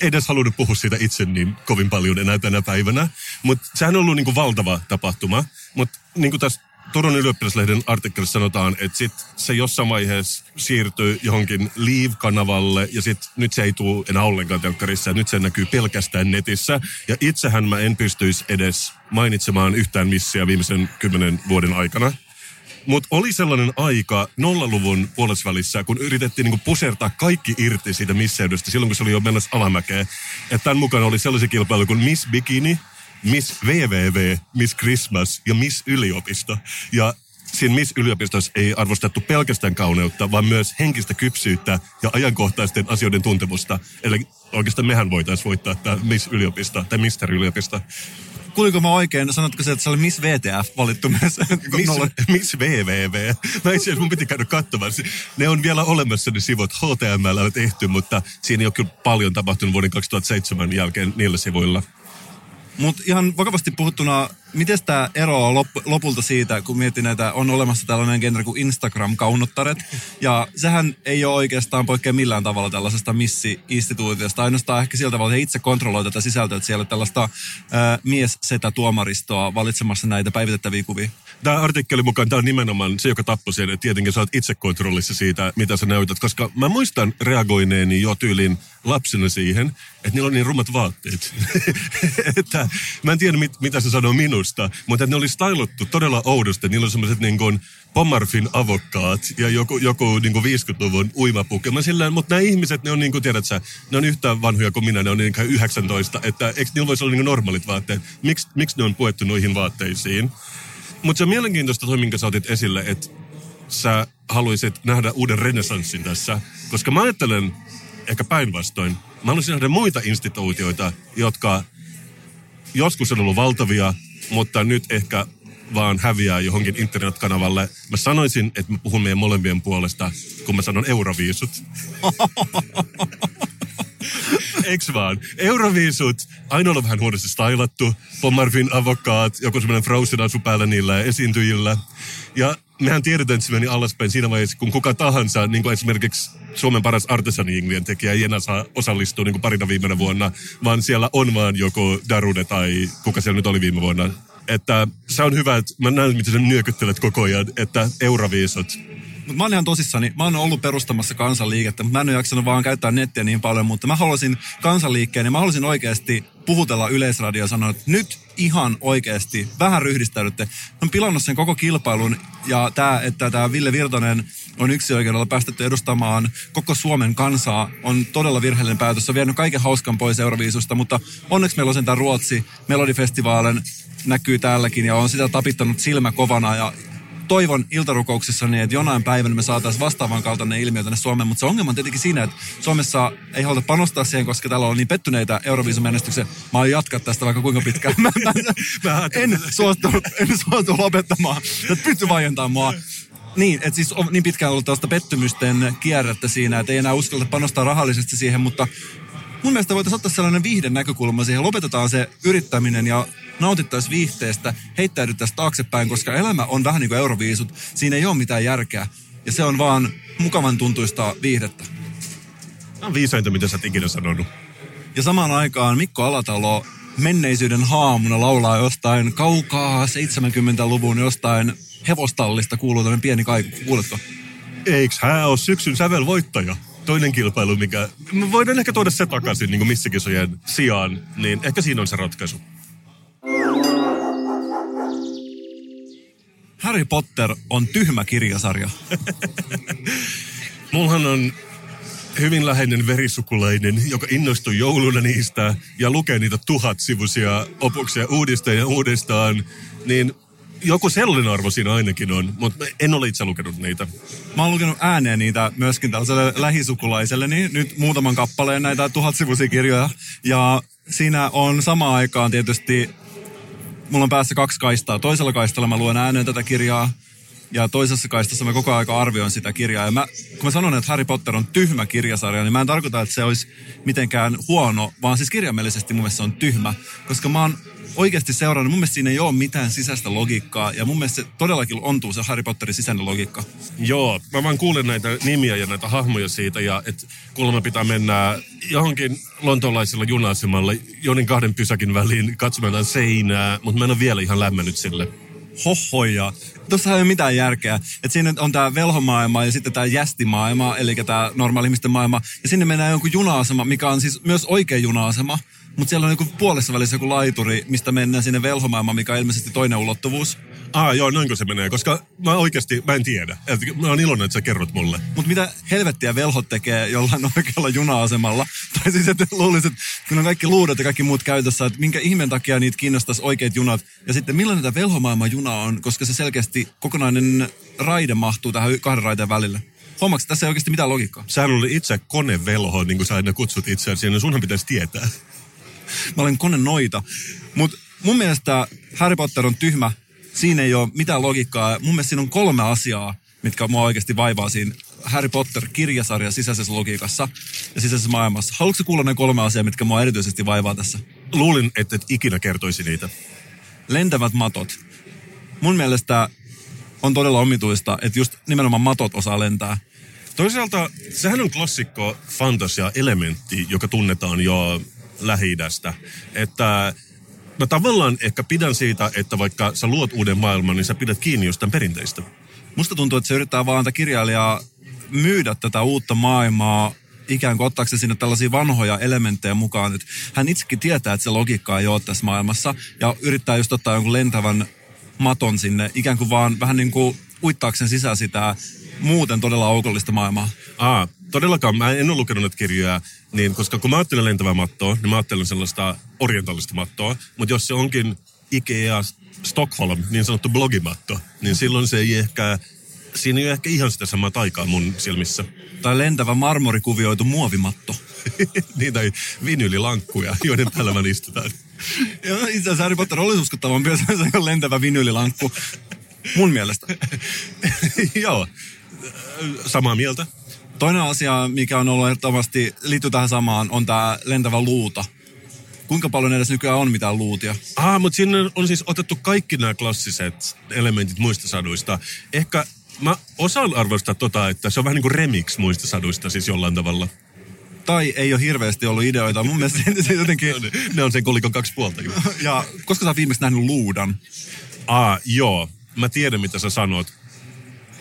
S1: edes halunnut puhua siitä itse niin kovin paljon enää tänä päivänä. Mutta sehän on ollut niin kuin valtava tapahtuma. Mutta niin kuin tässä Turun ylioppilaslehden artikkelissa sanotaan, että sit se jossain vaiheessa siirtyy johonkin Leave-kanavalle ja sit nyt se ei tule enää ollenkaan telkkarissa. Nyt se näkyy pelkästään netissä. Ja itsehän mä en pystyisi edes mainitsemaan yhtään missiä viimeisen kymmenen vuoden aikana. Mutta oli sellainen aika nollaluvun puolesvälissä, kun yritettiin niinku pusertaa kaikki irti siitä misseydestä silloin, kun se oli jo mennessä alamäkeä. Että tämän mukana oli sellaisia kilpailuja kuin Miss Bikini, Miss VVV, Miss Christmas ja Miss Yliopisto. Ja siinä Miss Yliopistossa ei arvostettu pelkästään kauneutta, vaan myös henkistä kypsyyttä ja ajankohtaisten asioiden tuntemusta. Eli oikeastaan mehän voitaisiin voittaa tämä Miss Yliopisto tai Mister Yliopisto.
S2: Kuulinko mä oikein? Sanotko se, että se oli Miss VTF valittu myös?
S1: Miss, Miss VVV. Mä itse mun piti käydä katsomaan. Ne on vielä olemassa ne sivut. HTML on tehty, mutta siinä ei ole kyllä paljon tapahtunut vuoden 2007 jälkeen niillä sivuilla.
S2: Mutta ihan vakavasti puhuttuna, miten tämä eroaa lop, lopulta siitä, kun miettii näitä, on olemassa tällainen genre kuin Instagram-kaunottaret. Ja sehän ei ole oikeastaan poikkea millään tavalla tällaisesta missi-instituutiosta. Ainoastaan ehkä sillä tavalla, että he itse kontrolloi tätä sisältöä, että siellä on tällaista ää, mies-setä-tuomaristoa valitsemassa näitä päivitettäviä kuvia.
S1: Tämä artikkeli mukaan tämä on nimenomaan se, joka tappoi sen, että tietenkin sä oot itse kontrollissa siitä, mitä sä näytät. Koska mä muistan reagoineeni jo tyylin lapsena siihen, että niillä on niin rumat vaatteet. että mä en tiedä, mit, mitä se sanoo minusta, mutta ne oli stylottu todella oudosti. Niillä on semmoiset niin kuin Pommarfin avokkaat ja joku, joku niin kuin 50-luvun uimapukke. Mä sillä, mutta nämä ihmiset, ne on niin kuin, tiedät sä, ne on yhtä vanhoja kuin minä, ne on niin 19, että eikö niillä voisi olla niin kuin normaalit vaatteet? Miks, miksi ne on puettu noihin vaatteisiin? Mutta se on mielenkiintoista toi, minkä sä otit esille, että sä haluaisit nähdä uuden renesanssin tässä. Koska mä ajattelen ehkä päinvastoin. Mä haluaisin nähdä muita instituutioita, jotka joskus on ollut valtavia, mutta nyt ehkä vaan häviää johonkin internetkanavalle. Mä sanoisin, että mä puhun meidän molempien puolesta, kun mä sanon euroviisut. Eiks vaan? Euroviisut, aina on vähän huonosti stylattu. Pommarfin avokkaat, joku semmoinen Frozen asu päällä niillä esiintyjillä. Ja mehän tiedetään, että se meni alaspäin siinä vaiheessa, kun kuka tahansa, niin kuin esimerkiksi Suomen paras artesani tekijä ei enää saa osallistua niin kuin parina viimeinen vuonna, vaan siellä on vaan joku Darude tai kuka siellä nyt oli viime vuonna. Että se on hyvä, että mä näen, miten sä nyökyttelet koko ajan, että Euroviisut,
S2: mutta mä oon ihan tosissani. Mä oon ollut perustamassa kansanliikettä, mutta mä en ole jaksanut vaan käyttää nettiä niin paljon. Mutta mä haluaisin kansanliikkeen ja mä haluaisin oikeasti puhutella yleisradio ja sanoa, että nyt ihan oikeasti vähän ryhdistäydytte. Mä oon pilannut sen koko kilpailun ja tää, että tämä Ville Virtanen on yksi oikeudella päästetty edustamaan koko Suomen kansaa, on todella virheellinen päätös. Se on vienyt kaiken hauskan pois Euroviisusta, mutta onneksi meillä on sen tämä Ruotsi Melodifestivaalen näkyy täälläkin ja on sitä tapittanut silmä kovana ja toivon iltarukouksissani, että jonain päivänä me saataisiin vastaavan kaltainen ilmiö tänne Suomeen, mutta se ongelma on tietenkin siinä, että Suomessa ei haluta panostaa siihen, koska täällä on niin pettyneitä Euroviisun menestyksiä. Mä aion jatkaa tästä vaikka kuinka pitkään. Mä, mä, mä en, suostu, en suostu lopettamaan. Et pysty vaientamaan mua. Niin, että siis on niin pitkään ollut tällaista pettymysten kierrettä siinä, että ei enää uskalla panostaa rahallisesti siihen, mutta mun mielestä voitaisiin ottaa sellainen viihden näkökulma siihen. Lopetetaan se yrittäminen ja nautittaisiin viihteestä, heittäydyttäisiin taaksepäin, koska elämä on vähän niin kuin euroviisut. Siinä ei ole mitään järkeä. Ja se on vaan mukavan tuntuista viihdettä.
S1: Tämä on viisainta, mitä sä ikinä sanonut.
S2: Ja samaan aikaan Mikko Alatalo menneisyyden haamuna laulaa jostain kaukaa 70-luvun jostain hevostallista kuuluu tämmöinen pieni kaiku. Kuuletko?
S1: Eiks hän ole syksyn sävelvoittaja? Toinen kilpailu, mikä... Me voidaan ehkä tuoda se takaisin niin missikisojen sijaan, niin ehkä siinä on se ratkaisu.
S2: Harry Potter on tyhmä kirjasarja.
S1: Mullahan on hyvin läheinen verisukulainen, joka innostui jouluna niistä ja lukee niitä tuhatsivuisia opuksia uudestaan ja uudestaan, niin joku sellainen arvo siinä ainakin on, mutta en ole itse lukenut niitä.
S2: Mä oon lukenut ääneen niitä myöskin tällaiselle lähisukulaiselle, niin nyt muutaman kappaleen näitä tuhatsivuisia kirjoja. Ja siinä on samaan aikaan tietysti mulla on päässä kaksi kaistaa. Toisella kaistalla mä luen ääneen tätä kirjaa. Ja toisessa kaistassa mä koko ajan arvioin sitä kirjaa. Ja mä, kun mä sanon, että Harry Potter on tyhmä kirjasarja, niin mä en tarkoita, että se olisi mitenkään huono, vaan siis kirjaimellisesti mun mielestä se on tyhmä. Koska mä oon oikeasti seurannut, mun mielestä siinä ei ole mitään sisäistä logiikkaa, ja mun mielestä se todellakin ontuu se Harry Potterin sisäinen logiikka.
S1: Joo, mä vaan kuulen näitä nimiä ja näitä hahmoja siitä, ja että kuulemma pitää mennä johonkin lontoolaisella juna-asemalla jonin kahden pysäkin väliin katsomaan seinää, mutta mä en ole vielä ihan lämmennyt sille.
S2: Hohoja. Tuossa ei ole mitään järkeä. Et siinä on tämä velhomaailma ja sitten tämä jästimaailma, eli tämä normaali ihmisten maailma. Ja sinne mennään jonkun juna-asema, mikä on siis myös oikea juna-asema. Mutta siellä on joku puolessa välissä joku laituri, mistä mennään sinne velhomaailmaan, mikä on ilmeisesti toinen ulottuvuus.
S1: Ah, joo, noinko se menee, koska mä oikeasti, mä en tiedä. Et mä oon iloinen, että sä kerrot mulle.
S2: Mutta mitä helvettiä velhot tekee jollain oikealla juna-asemalla? Tai siis, että luulisit, että kun on kaikki luudet ja kaikki muut käytössä, että minkä ihmen takia niitä kiinnostaisi oikeat junat. Ja sitten millainen tämä velhomaailman juna on, koska se selkeästi kokonainen raide mahtuu tähän kahden raiteen välille. Huomaatko, tässä ei oikeasti mitään logiikkaa?
S1: Sähän oli itse konevelho, niin kuin sä aina kutsut itseäsi, niin sunhan pitäisi tietää.
S2: Mä olen kone noita. Mutta mun mielestä Harry Potter on tyhmä. Siinä ei ole mitään logiikkaa. Mun mielestä siinä on kolme asiaa, mitkä mua oikeasti vaivaa siinä Harry Potter-kirjasarjan sisäisessä logiikassa ja sisäisessä maailmassa. Haluatko kuulla ne kolme asiaa, mitkä mua erityisesti vaivaa tässä?
S1: Luulin, että et ikinä kertoisi niitä.
S2: Lentävät matot. Mun mielestä on todella omituista, että just nimenomaan matot osaa lentää.
S1: Toisaalta sehän on klassikko fantasia-elementti, joka tunnetaan jo lähi Että mä tavallaan ehkä pidän siitä, että vaikka sä luot uuden maailman, niin sä pidät kiinni jostain perinteistä.
S2: Musta tuntuu, että se yrittää vaan kirjailijaa myydä tätä uutta maailmaa ikään kuin ottaako se sinne tällaisia vanhoja elementtejä mukaan. Että hän itsekin tietää, että se logiikka ei ole tässä maailmassa ja yrittää just ottaa jonkun lentävän maton sinne, ikään kuin vaan vähän niin kuin uittaakseen sisään sitä muuten todella aukollista maailmaa.
S1: Aa, todellakaan. Mä en ole lukenut näitä kirjoja, niin, koska kun mä ajattelen lentävää mattoa, niin mä ajattelen sellaista orientaalista mattoa. Mutta jos se onkin Ikea Stockholm, niin sanottu blogimatto, niin silloin se ei ehkä, siinä ei ole ehkä ihan sitä samaa taikaa mun silmissä.
S2: Tai lentävä marmorikuvioitu muovimatto.
S1: niin, tai vinyylilankkuja, joiden päällä mä istutaan.
S2: Joo, itse asiassa Harry Potter olisi uskottavampi, jos se on lentävä vinyylilankku. Mun mielestä.
S1: Joo, samaa mieltä.
S2: Toinen asia, mikä on ollut ehdottomasti, liittyy tähän samaan, on tämä lentävä luuta. Kuinka paljon edes nykyään on mitään luutia?
S1: Ah, mutta sinne on siis otettu kaikki nämä klassiset elementit muista saduista. Ehkä mä osaan arvostaa tota, että se on vähän niin kuin remix muista saduista siis jollain tavalla.
S2: Tai ei ole hirveästi ollut ideoita. Mun mielestä se jotenkin...
S1: No niin, ne on sen kolikon kaksi puolta.
S2: ja koska sä oot viimeksi nähnyt luudan?
S1: Ah, joo. Mä tiedän, mitä sä sanot.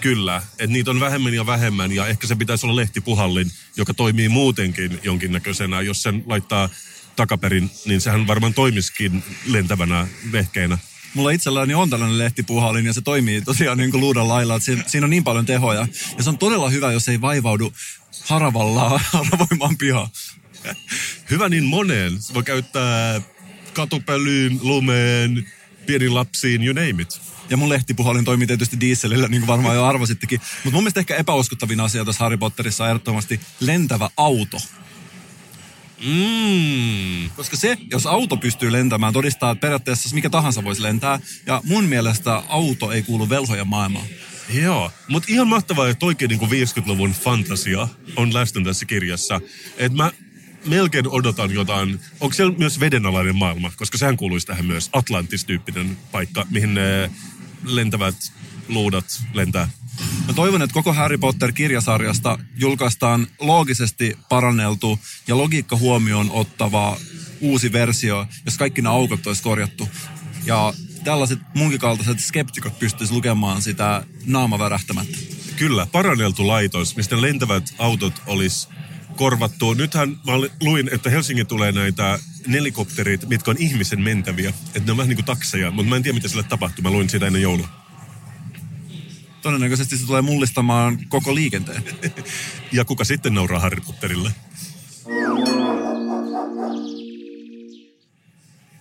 S1: Kyllä, että niitä on vähemmän ja vähemmän ja ehkä se pitäisi olla lehtipuhallin, joka toimii muutenkin jonkinnäköisenä. Jos sen laittaa takaperin, niin sehän varmaan toimiskin lentävänä vehkeinä.
S2: Mulla itselläni on tällainen lehtipuhallin ja se toimii tosiaan niin kuin luudan lailla, että siinä on niin paljon tehoja. Ja se on todella hyvä, jos ei vaivaudu haravalla haravoimaan pihaa.
S1: Hyvä niin moneen. Voi käyttää katupölyyn, lumeen, pieniin lapsiin, you name it.
S2: Ja mun lehtipuhelin toimii tietysti dieselillä, niin kuin varmaan jo arvasittekin. Mutta mun mielestä ehkä epäuskottavin asia tässä Harry Potterissa on ehdottomasti lentävä auto.
S1: Mm.
S2: Koska se, jos auto pystyy lentämään, todistaa, että periaatteessa mikä tahansa voisi lentää. Ja mun mielestä auto ei kuulu velhojen maailmaan.
S1: Joo, mutta ihan mahtavaa, että oikein niin 50-luvun fantasia on läsnä tässä kirjassa. Että mä melkein odotan jotain, onko siellä myös vedenalainen maailma, koska sehän kuuluisi tähän myös Atlantis-tyyppinen paikka, mihin ne lentävät luudat lentää.
S2: Mä toivon, että koko Harry Potter-kirjasarjasta julkaistaan loogisesti paranneltu ja logiikka huomioon ottava uusi versio, jos kaikki nämä aukot olisi korjattu. Ja tällaiset munkin kaltaiset skeptikot pystyisi lukemaan sitä naama värähtämättä.
S1: Kyllä, paranneltu laitos, mistä lentävät autot olisi korvattu. Nythän mä luin, että Helsingin tulee näitä nelikopterit, mitkä on ihmisen mentäviä. Että ne on vähän niin kuin takseja, mutta mä en tiedä, mitä sille tapahtuu. Mä luin siitä ennen joulua.
S2: Todennäköisesti se tulee mullistamaan koko liikenteen.
S1: ja kuka sitten nauraa Harry Potterille?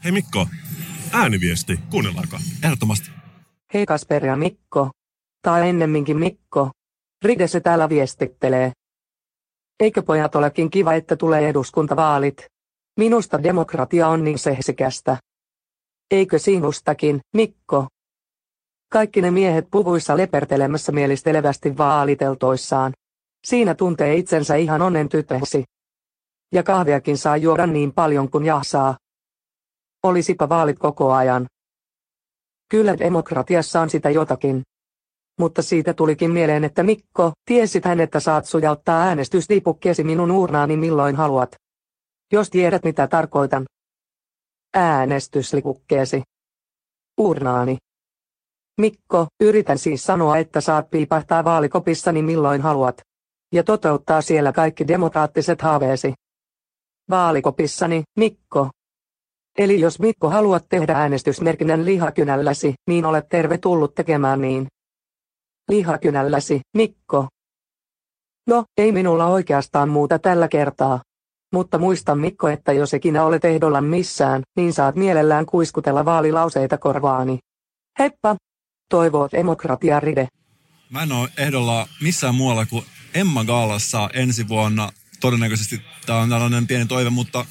S1: Hei Mikko, ääniviesti, kuunnellaanko?
S2: Ehdottomasti.
S10: Hei Kasper ja Mikko. Tai ennemminkin Mikko. Ride se täällä viestittelee. Eikö pojat olekin kiva, että tulee eduskuntavaalit? Minusta demokratia on niin sehsikästä. Eikö sinustakin, Mikko? Kaikki ne miehet puvuissa lepertelemässä mielistelevästi vaaliteltoissaan. Siinä tuntee itsensä ihan onnen tytöksi. Ja kahviakin saa juoda niin paljon kuin jahsaa. Olisipa vaalit koko ajan. Kyllä demokratiassa on sitä jotakin. Mutta siitä tulikin mieleen, että Mikko, tiesit hän, että saat sujauttaa äänestyslipukkeesi minun urnaani milloin haluat. Jos tiedät mitä tarkoitan. Äänestyslipukkeesi. Urnaani. Mikko, yritän siis sanoa, että saat piipahtaa vaalikopissani milloin haluat. Ja toteuttaa siellä kaikki demokraattiset haaveesi. Vaalikopissani, Mikko. Eli jos Mikko haluat tehdä äänestysmerkinnän lihakynälläsi, niin olet tervetullut tekemään niin. Lihakynälläsi, Mikko. No, ei minulla oikeastaan muuta tällä kertaa. Mutta muista Mikko, että jos ikinä olet ehdolla missään, niin saat mielellään kuiskutella vaalilauseita korvaani. Heppa! Toivoo demokratia Ride.
S2: Mä en ole ehdolla missään muualla kuin Emma Gaalassa ensi vuonna. Todennäköisesti tämä on tällainen pieni toive, mutta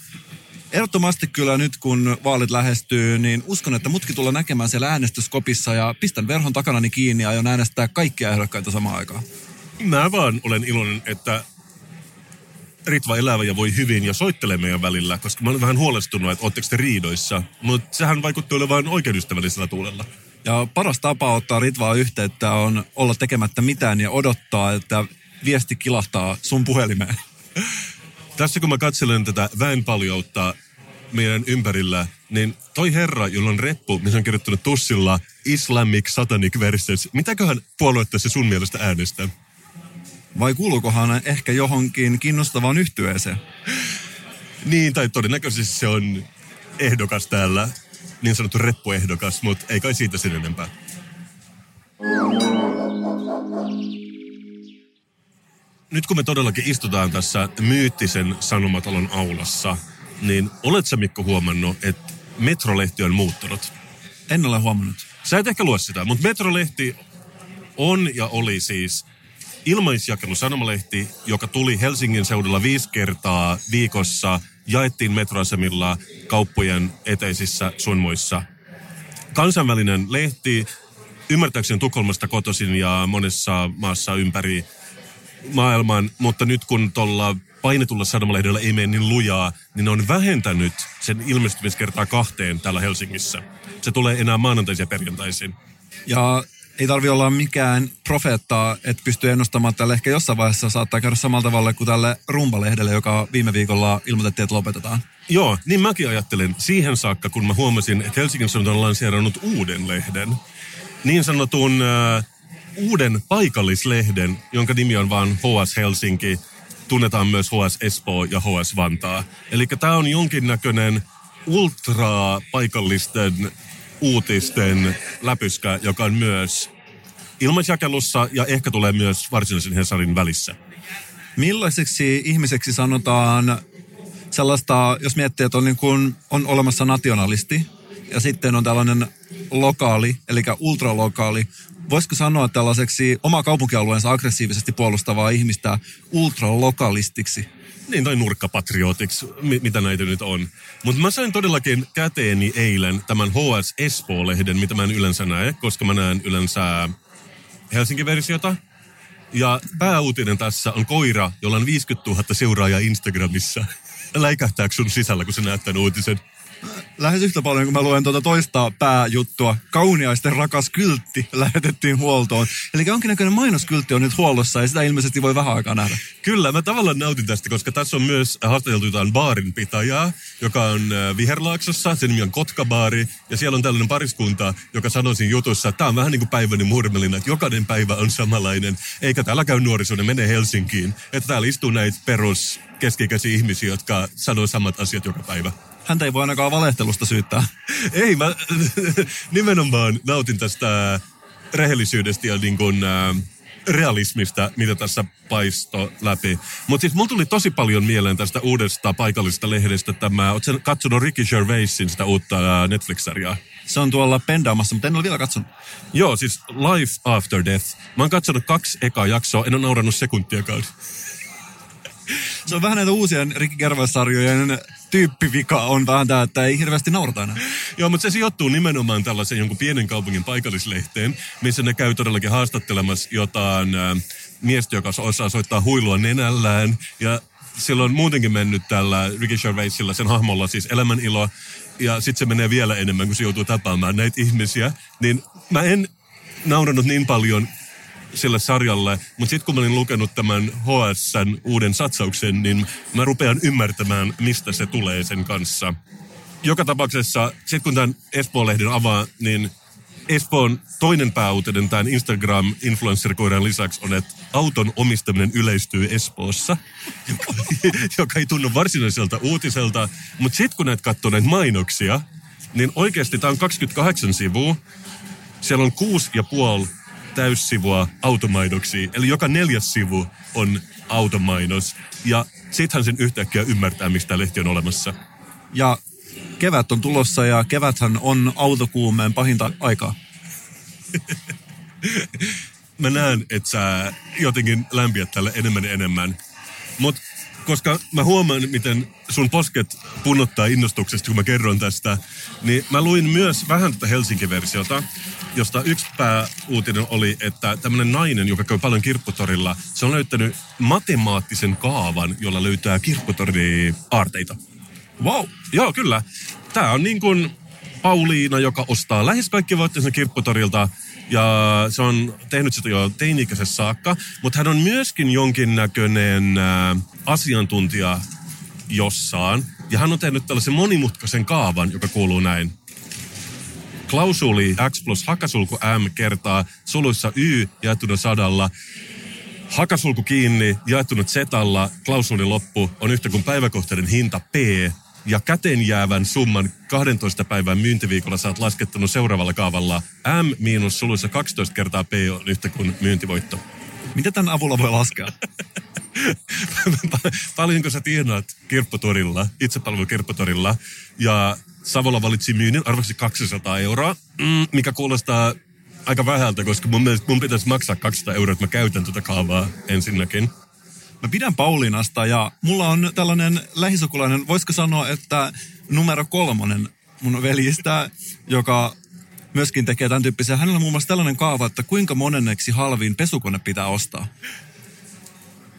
S2: ehdottomasti kyllä nyt kun vaalit lähestyy, niin uskon, että mutkin tulee näkemään siellä äänestyskopissa ja pistän verhon takanani kiinni ja aion äänestää kaikkia ehdokkaita samaan aikaan.
S1: Mä vaan olen iloinen, että Ritva elävä ja voi hyvin ja soittelee meidän välillä, koska mä olen vähän huolestunut, että ootteko te riidoissa. Mutta sehän vaikuttaa olevan oikeudystävällisellä tuulella.
S2: Ja paras tapa ottaa Ritvaa yhteyttä on olla tekemättä mitään ja odottaa, että viesti kilahtaa sun puhelimeen.
S1: Tässä kun mä katselen tätä väenpaljoutta meidän ympärillä, niin toi herra, jolla on reppu, missä on kirjoittanut tussilla Islamic Satanic Verses, mitäköhän puoluetta se sun mielestä äänestää?
S2: Vai kuuluukohan ehkä johonkin kiinnostavaan yhtyeeseen?
S1: Niin, tai todennäköisesti se on ehdokas täällä, niin sanottu reppuehdokas, mutta ei kai siitä sen enempää. Nyt kun me todellakin istutaan tässä myyttisen sanomatalon aulassa, niin olet sä Mikko huomannut, että Metrolehti on muuttunut?
S2: En ole huomannut.
S1: Sä et ehkä lue sitä, mutta Metrolehti on ja oli siis ilmaisjakelu sanomalehti, joka tuli Helsingin seudulla viisi kertaa viikossa, jaettiin metroasemilla kauppojen eteisissä sunmuissa. Kansainvälinen lehti, ymmärtääkseni Tukholmasta kotoisin ja monessa maassa ympäri maailman, mutta nyt kun tuolla painetulla sanomalehdellä ei mene niin lujaa, niin ne on vähentänyt sen ilmestymiskertaa kahteen täällä Helsingissä. Se tulee enää maanantaisin ja perjantaisin.
S2: Ja ei tarvi olla mikään profeetta, että pystyy ennustamaan tälle ehkä jossain vaiheessa saattaa käydä samalla tavalla kuin tälle rumpalehdelle, joka viime viikolla ilmoitettiin, että lopetetaan.
S1: Joo, niin mäkin ajattelen siihen saakka, kun mä huomasin, että Helsingin Sanomat on lanseerannut uuden lehden. Niin sanotun äh, uuden paikallislehden, jonka nimi on vaan HS Helsinki. Tunnetaan myös HS Espoo ja HS Vantaa. Eli tämä on jonkinnäköinen ultra paikallisten uutisten läpyskä, joka on myös ilmaisjakelussa ja ehkä tulee myös varsinaisen Hesarin välissä.
S2: Millaiseksi ihmiseksi sanotaan sellaista, jos miettii, että on, niin kuin, on olemassa nationalisti ja sitten on tällainen lokaali, eli ultralokaali. Voisiko sanoa tällaiseksi oma kaupunkialueensa aggressiivisesti puolustavaa ihmistä ultralokalistiksi?
S1: Niin, tai nurkkapatriotiksi, mi- mitä näitä nyt on. Mutta mä sain todellakin käteeni eilen tämän HS Espoo-lehden, mitä mä en yleensä näe, koska mä näen yleensä Helsinki-versiota. Ja pääuutinen tässä on koira, jolla on 50 000 seuraajaa Instagramissa. Läikähtääkö sun sisällä, kun sä näet tämän uutisen?
S2: Lähes yhtä paljon, kun mä luen tuota toista pääjuttua. Kauniaisten rakas kyltti lähetettiin huoltoon. Eli jonkinnäköinen mainoskyltti on nyt huollossa ja sitä ilmeisesti voi vähän aikaa nähdä.
S1: Kyllä, mä tavallaan nautin tästä, koska tässä on myös haastateltu jotain baarin pitäjää, joka on äh, Viherlaaksossa, sen nimi on Kotkabaari, ja siellä on tällainen pariskunta, joka sanoi siinä jutussa, että tämä on vähän niin kuin päiväni murmelina, että jokainen päivä on samanlainen, eikä täällä käy nuorisoinen, menee Helsinkiin, että täällä istuu näitä perus keskikäisiä ihmisiä, jotka sanoo samat asiat joka päivä.
S2: Häntä ei voi ainakaan valehtelusta syyttää.
S1: Ei, mä nimenomaan nautin tästä rehellisyydestä ja niin kuin, äh, realismista, mitä tässä paisto läpi. Mutta siis mulla tuli tosi paljon mieleen tästä uudesta paikallisesta lehdestä tämä, ootko katsonut Ricky Gervaisin sitä uutta äh, Netflix-sarjaa?
S2: Se on tuolla pendaamassa, mutta en ole vielä katsonut.
S1: Joo, siis Life After Death. Mä oon katsonut kaksi ekaa jaksoa, en ole naurannut sekuntiakaan.
S2: Se on vähän näitä uusien Ricky Gervais-sarjojen tyyppivika on vähän tämä, että ei hirveästi naurata enää.
S1: Joo, mutta se sijoittuu nimenomaan tällaisen jonkun pienen kaupungin paikallislehteen, missä ne käy todellakin haastattelemassa jotain äh, miestä, joka osaa soittaa huilua nenällään. Ja sillä on muutenkin mennyt tällä Ricky Gervaisilla, sen hahmolla siis elämänilo. Ja sitten se menee vielä enemmän, kun se joutuu tapaamaan näitä ihmisiä. Niin mä en nauranut niin paljon sille sarjalle, mutta sitten kun mä olin lukenut tämän HSN uuden satsauksen, niin mä rupean ymmärtämään, mistä se tulee sen kanssa. Joka tapauksessa, sitten kun tämän Espoon-lehden avaa, niin Espoon toinen pääuutinen tämän Instagram-influencerikoiran lisäksi on, että auton omistaminen yleistyy Espoossa, joka, joka ei tunnu varsinaiselta uutiselta. Mutta sitten kun näitä katsoo näitä mainoksia, niin oikeasti tämä on 28 sivua. Siellä on kuusi ja puoli täyssivua automainoksia, eli joka neljäs sivu on automainos. Ja sittenhän sen yhtäkkiä ymmärtää, mistä tämä lehti on olemassa.
S2: Ja kevät on tulossa ja keväthän on autokuumeen pahinta aikaa.
S1: Mä näen, että sä jotenkin lämpiät tälle enemmän ja enemmän. Mutta koska mä huomaan, miten sun posket punnottaa innostuksesta, kun mä kerron tästä, niin mä luin myös vähän tätä Helsinki-versiota, josta yksi pääuutinen oli, että tämmöinen nainen, joka käy paljon kirpputorilla, se on löytänyt matemaattisen kaavan, jolla löytää kirpputori-aarteita. Wow, joo kyllä. Tämä on niin kuin Pauliina, joka ostaa lähes kaikki voitteensa kirpputorilta, ja se on tehnyt sitä jo teini-ikäisessä saakka, mutta hän on myöskin jonkinnäköinen äh, asiantuntija jossain. Ja hän on tehnyt tällaisen monimutkaisen kaavan, joka kuuluu näin. Klausuli x plus hakasulku m kertaa suluissa y jaettuna sadalla. Hakasulku kiinni jaettuna zetalla, klausuli loppu on yhtä kuin päiväkohtainen hinta p ja käteen jäävän summan 12 päivän myyntiviikolla saat laskettanut seuraavalla kaavalla M miinus suluissa 12 kertaa P on yhtä kuin myyntivoitto.
S2: Mitä tämän avulla voi laskea?
S1: Paljonko sä tienaat kirppotorilla, itsepalvelukirppotorilla, ja Savola valitsi myynnin arvoksi 200 euroa, mm, mikä kuulostaa aika vähältä, koska mun mielestä mun pitäisi maksaa 200 euroa, että mä käytän tuota kaavaa ensinnäkin.
S2: Mä pidän Pauliinasta ja mulla on tällainen lähisukulainen, voisiko sanoa, että numero kolmonen mun veljistä, joka myöskin tekee tämän tyyppisiä. Hänellä on muun muassa tällainen kaava, että kuinka monenneksi halviin pesukone pitää ostaa.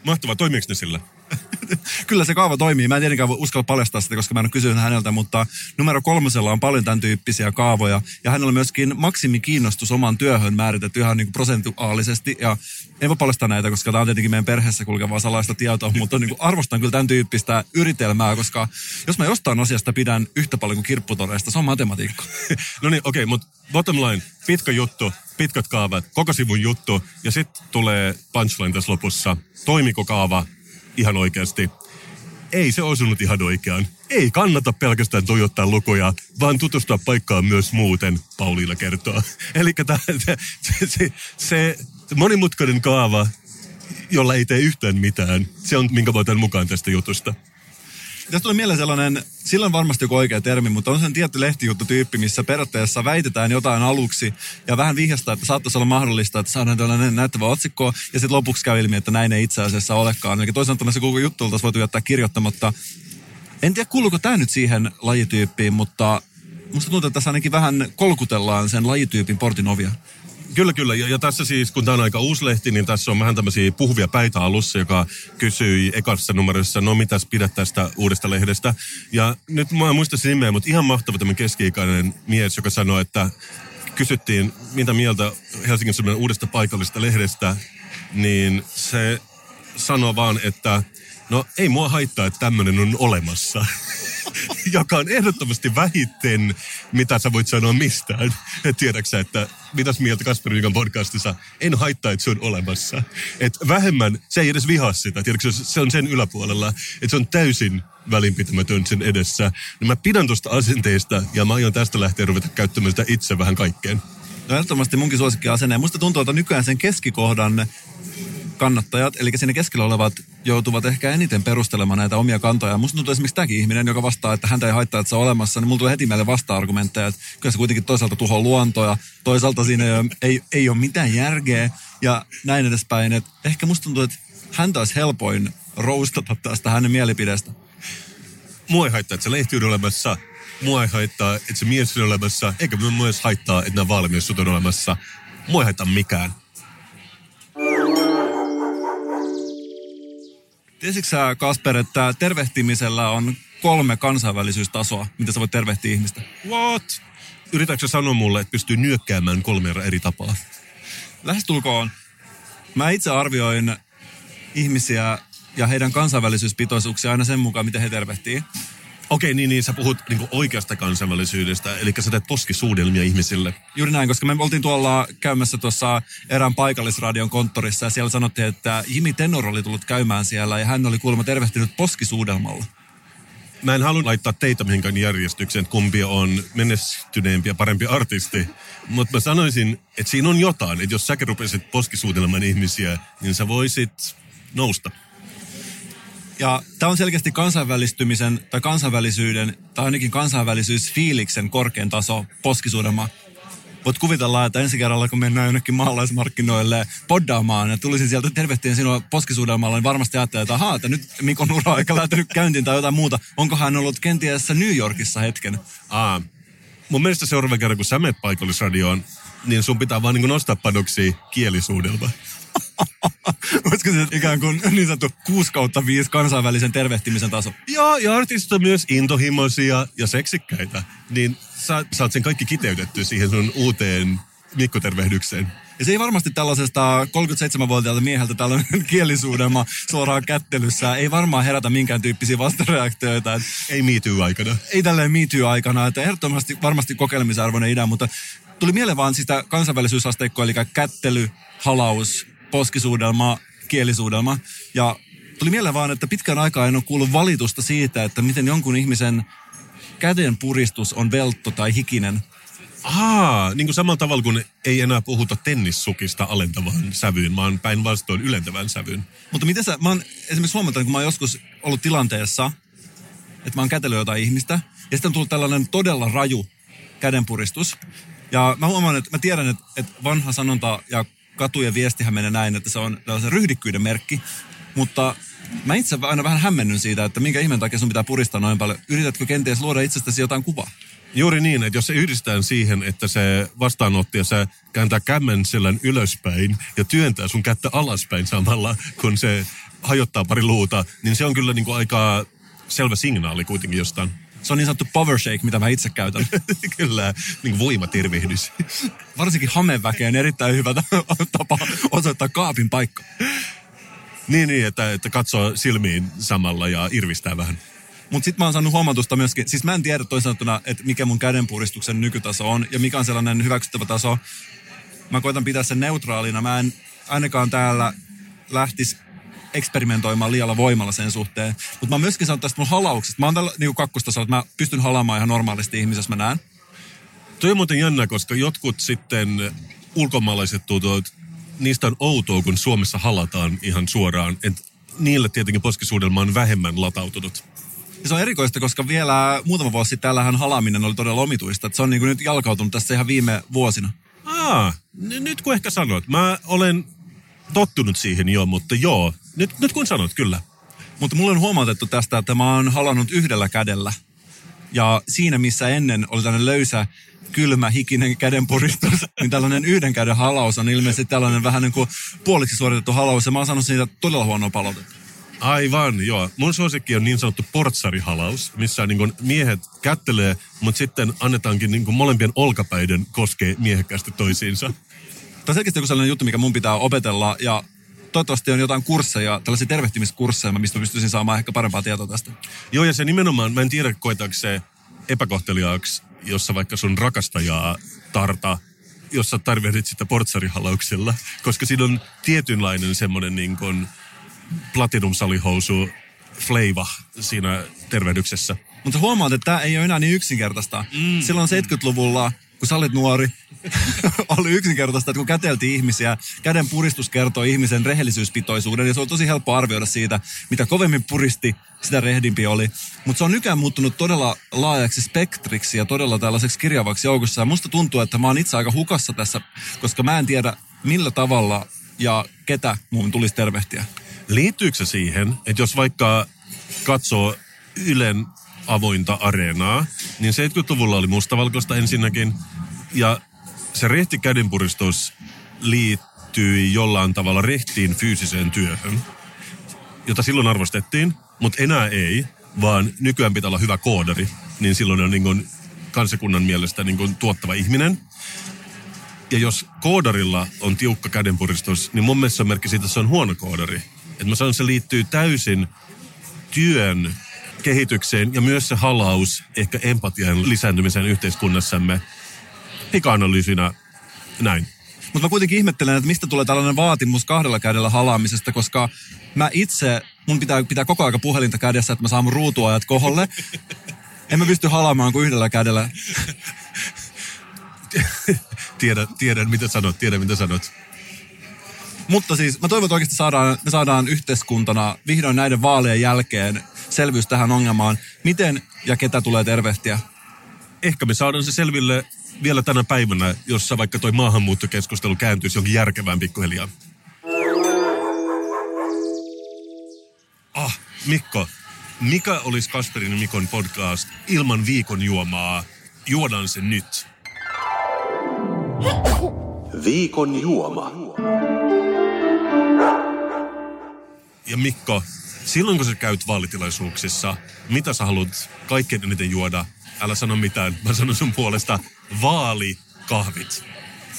S1: Mahtavaa, toimiiko ne sillä?
S2: Kyllä se kaava toimii. Mä en tietenkään uskalla paljastaa sitä, koska mä en ole kysynyt häneltä, mutta numero kolmosella on paljon tämän tyyppisiä kaavoja. Ja hänellä on myöskin maksimikiinnostus oman työhön määritetty ihan niin kuin prosentuaalisesti. Ja en voi paljastaa näitä, koska tämä on tietenkin meidän perheessä kulkevaa salaista tietoa, mutta niin kuin arvostan kyllä tämän tyyppistä yritelmää, koska jos mä jostain asiasta pidän yhtä paljon kuin kirpputoreista, se on matematiikka.
S1: no niin, okei, okay, mutta bottom line, pitkä juttu, pitkät kaavat, koko sivun juttu, ja sitten tulee punchline tässä lopussa. Toimiko kaava ihan oikeasti? Ei se osunut ihan oikeaan. Ei kannata pelkästään tuijottaa lukuja, vaan tutustua paikkaan myös muuten, Pauliina kertoo. Eli se, se, se, monimutkainen kaava, jolla ei tee yhtään mitään, se on minkä voitan mukaan tästä jutusta.
S2: Tästä tuli mieleen sellainen, silloin varmasti joku oikea termi, mutta on sen tietty lehtijuttu-tyyppi, missä periaatteessa väitetään jotain aluksi ja vähän vihjasta, että saattaisi olla mahdollista, että saadaan tällainen näyttävä otsikko ja sitten lopuksi käy ilmi, että näin ei itse asiassa olekaan. Eli toisaalta se koko juttu oltaisiin voitu jättää kirjoittamatta. En tiedä, kuuluuko tämä nyt siihen lajityyppiin, mutta musta tuntuu, että tässä ainakin vähän kolkutellaan sen lajityypin portin ovia.
S1: Kyllä, kyllä. Ja, ja tässä siis, kun tämä on aika uusi lehti, niin tässä on vähän tämmöisiä puhuvia päitä alussa, joka kysyi ekassa numerossa, no mitäs pidät tästä uudesta lehdestä. Ja nyt mä en muista nimeä, mutta ihan mahtava tämmöinen keski-ikäinen mies, joka sanoi, että kysyttiin, mitä mieltä Helsingin semmoinen uudesta paikallisesta lehdestä, niin se sanoi vaan, että no ei mua haittaa, että tämmöinen on olemassa. joka on ehdottomasti vähiten, mitä sä voit sanoa mistään. Tiedäksä, että mitäs mieltä Kasper Viikan podcastissa, en haittaa, että se on olemassa. Et vähemmän, se ei edes vihaa sitä, tiedätkö, se on sen yläpuolella, että se on täysin välinpitämätön sen edessä. No mä pidän tuosta asenteesta ja mä aion tästä lähteä ruveta käyttämään sitä itse vähän kaikkeen.
S2: No ehdottomasti munkin suosikki asenne. Musta tuntuu, että nykyään sen keskikohdan kannattajat, eli siinä keskellä olevat, joutuvat ehkä eniten perustelemaan näitä omia kantoja. Musta tuntuu esimerkiksi tämäkin ihminen, joka vastaa, että häntä ei haittaa, että se on olemassa, niin mulla tulee heti meille vasta-argumentteja, että kyllä se kuitenkin toisaalta tuhoaa luontoa, toisaalta siinä ei ole, ei, ei ole mitään järkeä ja näin edespäin. Et ehkä musta tuntuu, että häntä olisi helpoin roustata tästä hänen mielipideestä.
S1: Mua ei haittaa, että se lehti on olemassa. Mua ei haittaa, että se mies on olemassa. Eikä myös haittaa, että nämä valmiussut on olemassa. Mua ei haittaa mikään.
S2: Tiesitkö sä, Kasper, että tervehtimisellä on kolme kansainvälisyystasoa, mitä sä voit tervehtiä ihmistä?
S1: What? Yritätkö sä sanoa mulle, että pystyy nyökkäämään kolmea eri tapaa?
S2: Lähestulkoon. Mä itse arvioin ihmisiä ja heidän kansainvälisyyspitoisuuksia aina sen mukaan, miten he tervehtii.
S1: Okei, niin, niin sä puhut niin oikeasta kansainvälisyydestä, eli sä teet poskisuudelmia ihmisille.
S2: Juuri näin, koska me oltiin tuolla käymässä tuossa erään paikallisradion konttorissa ja siellä sanottiin, että Jimi Tenor oli tullut käymään siellä ja hän oli kuulemma tervehtinyt poskisuudelmalla.
S1: Mä en halua laittaa teitä mihinkään järjestykseen, että kumpi on menestyneempi ja parempi artisti. Mutta mä sanoisin, että siinä on jotain. Että jos säkin rupesit poskisuudelemaan ihmisiä, niin sä voisit nousta.
S2: Ja tämä on selkeästi kansainvälistymisen tai kansainvälisyyden tai ainakin kansainvälisyysfiiliksen korkein taso poskisuudelma. Voit kuvitella, että ensi kerralla kun mennään jonnekin maalaismarkkinoille poddaamaan ja tulisin sieltä tervehtiin sinua poskisuudelmalla, niin varmasti ajattelee, että ahaa, että nyt Mikon ura on ehkä lähtenyt käyntiin tai jotain muuta. Onko hän ollut kenties New Yorkissa hetken?
S1: Aa, mun mielestä seuraavan kerran, kun sä menet paikallisradioon, niin sun pitää vaan niin nostaa panoksia kielisuudelma.
S2: Olisiko se ikään kuin niin sanottu 6 kautta 5 kansainvälisen tervehtimisen taso?
S1: Joo, ja artistit on myös intohimoisia ja seksikkäitä. Niin sä saat sen kaikki kiteytetty siihen sun uuteen mikkotervehdykseen.
S2: Ja se ei varmasti tällaisesta 37-vuotiaalta mieheltä tällainen kielisuudelma suoraan kättelyssä ei varmaan herätä minkään tyyppisiä vastareaktioita.
S1: Ei miityy aikana.
S2: ei tälleen miityy aikana, että ehdottomasti varmasti kokeilemisarvoinen idea, mutta tuli mieleen vaan sitä kansainvälisyysasteikkoa, eli kättely, halaus, poskisuudelma, kielisuudelma. Ja tuli mieleen vaan, että pitkän aikaa en ole kuullut valitusta siitä, että miten jonkun ihmisen käden puristus on veltto tai hikinen.
S1: Aa, niin kuin samalla tavalla kuin ei enää puhuta tennissukista alentavan sävyyn, vaan päinvastoin ylentävän sävyyn.
S2: Mutta miten sä, mä oon esimerkiksi huomannut, kun mä oon joskus ollut tilanteessa, että mä oon kätellyt jotain ihmistä, ja sitten on tullut tällainen todella raju kädenpuristus. Ja mä huomaan, että mä tiedän, että, että vanha sanonta ja katujen viestihän menee näin, että se on tällaisen ryhdikkyyden merkki. Mutta mä itse aina vähän hämmennyn siitä, että minkä ihmeen takia sun pitää puristaa noin paljon. Yritätkö kenties luoda itsestäsi jotain kuvaa?
S1: Juuri niin, että jos se yhdistetään siihen, että se vastaanottaja se kääntää kämmen selän ylöspäin ja työntää sun kättä alaspäin samalla, kun se hajottaa pari luuta, niin se on kyllä niin kuin aika selvä signaali kuitenkin jostain.
S2: Se on niin sanottu power shake, mitä mä itse käytän.
S1: kyllä, niin kuin voimatervehdys.
S2: Varsinkin hameväkeen erittäin hyvä tapa osoittaa kaapin paikka.
S1: niin, niin, että, että katsoo silmiin samalla ja irvistää vähän.
S2: Mutta sitten mä oon saanut huomatusta myöskin, siis mä en tiedä toisaalta, että mikä mun kädenpuristuksen nykytaso on ja mikä on sellainen hyväksyttävä taso. Mä koitan pitää sen neutraalina. Mä en ainakaan täällä lähtisi eksperimentoimaan liialla voimalla sen suhteen. Mutta mä myöskin saanut tästä mun halauksesta. Mä oon tällä niin kakkostasolla, että mä pystyn halaamaan ihan normaalisti ihmisessä, mä näen.
S1: Toi on muuten jännä, koska jotkut sitten ulkomaalaiset tutut, niistä on outoa, kun Suomessa halataan ihan suoraan. Et niille tietenkin poskisuudelma on vähemmän latautunut.
S2: Ja se on erikoista, koska vielä muutama vuosi sitten täällähän halaaminen oli todella omituista. Että se on niin kuin nyt jalkautunut tässä ihan viime vuosina.
S1: Aa, n- nyt kun ehkä sanot. Mä olen tottunut siihen jo, mutta joo. Nyt, nyt kun sanot, kyllä.
S2: Mutta mulle on huomautettu tästä, että mä oon halannut yhdellä kädellä. Ja siinä, missä ennen oli tällainen löysä, kylmä, hikinen kädenpuristus, niin tällainen yhden käden halaus on ilmeisesti tällainen vähän niin kuin puoliksi suoritettu halaus. Ja mä oon saanut siitä todella huonoa palautetta.
S1: Aivan, joo. Mun suosikki on niin sanottu portsarihalaus, missä niin kun miehet kättelee, mutta sitten annetaankin niin kun molempien olkapäiden koskee miehekkäästi toisiinsa.
S2: Tämä on selkeästi joku sellainen juttu, mikä mun pitää opetella ja toivottavasti on jotain kursseja, tällaisia tervehtimiskursseja, mistä pystyisin saamaan ehkä parempaa tietoa tästä.
S1: Joo, ja se nimenomaan, mä en tiedä koetaanko se epäkohteliaaksi, jossa vaikka sun rakastajaa tarta, jos sä tarvitset sitä portsarihalauksella, koska siinä on tietynlainen semmoinen niin kuin platinum-salihousu flavor siinä tervehdyksessä.
S2: Mutta huomaat, että tämä ei ole enää niin yksinkertaista. Mm. Silloin 70-luvulla, kun sä olit nuori, oli yksinkertaista, että kun käteltiin ihmisiä, käden puristus kertoo ihmisen rehellisyyspitoisuuden, ja se on tosi helppo arvioida siitä, mitä kovemmin puristi, sitä rehdimpi oli. Mutta se on nykyään muuttunut todella laajaksi spektriksi ja todella tällaiseksi kirjavaksi joukossa. Ja musta tuntuu, että mä oon itse aika hukassa tässä, koska mä en tiedä millä tavalla ja ketä mun tulisi tervehtiä.
S1: Liittyykö se siihen, että jos vaikka katsoo Ylen avointa areenaa, niin 70-luvulla oli mustavalkoista ensinnäkin, ja se rehti kädenpuristus liittyi jollain tavalla rehtiin fyysiseen työhön, jota silloin arvostettiin, mutta enää ei, vaan nykyään pitää olla hyvä koodari, niin silloin on niin kansakunnan mielestä niin tuottava ihminen. Ja jos koodarilla on tiukka kädenpuristus, niin mun mielestä se on merkki siitä, että se on huono koodari. Että mä sanon, että se liittyy täysin työn kehitykseen ja myös se halaus ehkä empatian lisääntymiseen yhteiskunnassamme pika-analyysinä näin.
S2: Mutta mä kuitenkin ihmettelen, että mistä tulee tällainen vaatimus kahdella kädellä halaamisesta, koska mä itse, mun pitää pitää koko aika puhelinta kädessä, että mä saan mun ruutuajat koholle. En mä pysty halaamaan kuin yhdellä kädellä.
S1: tiedän, tiedän, mitä sanot, tiedän, mitä sanot.
S2: Mutta siis mä toivon, että oikeasti saadaan, me saadaan yhteiskuntana vihdoin näiden vaalien jälkeen selvyys tähän ongelmaan. Miten ja ketä tulee tervehtiä?
S1: Ehkä me saadaan se selville vielä tänä päivänä, jossa vaikka toi maahanmuuttokeskustelu kääntyisi jonkin järkevään pikkuhiljaa. Ah, Mikko, mikä olisi Kasperin ja Mikon podcast ilman viikon juomaa? Juodaan se nyt.
S11: Viikon juoma.
S1: Ja Mikko, silloin kun sä käyt vaalitilaisuuksissa, mitä sä haluat kaikkein eniten juoda? Älä sano mitään, mä sanon sun puolesta vaalikahvit.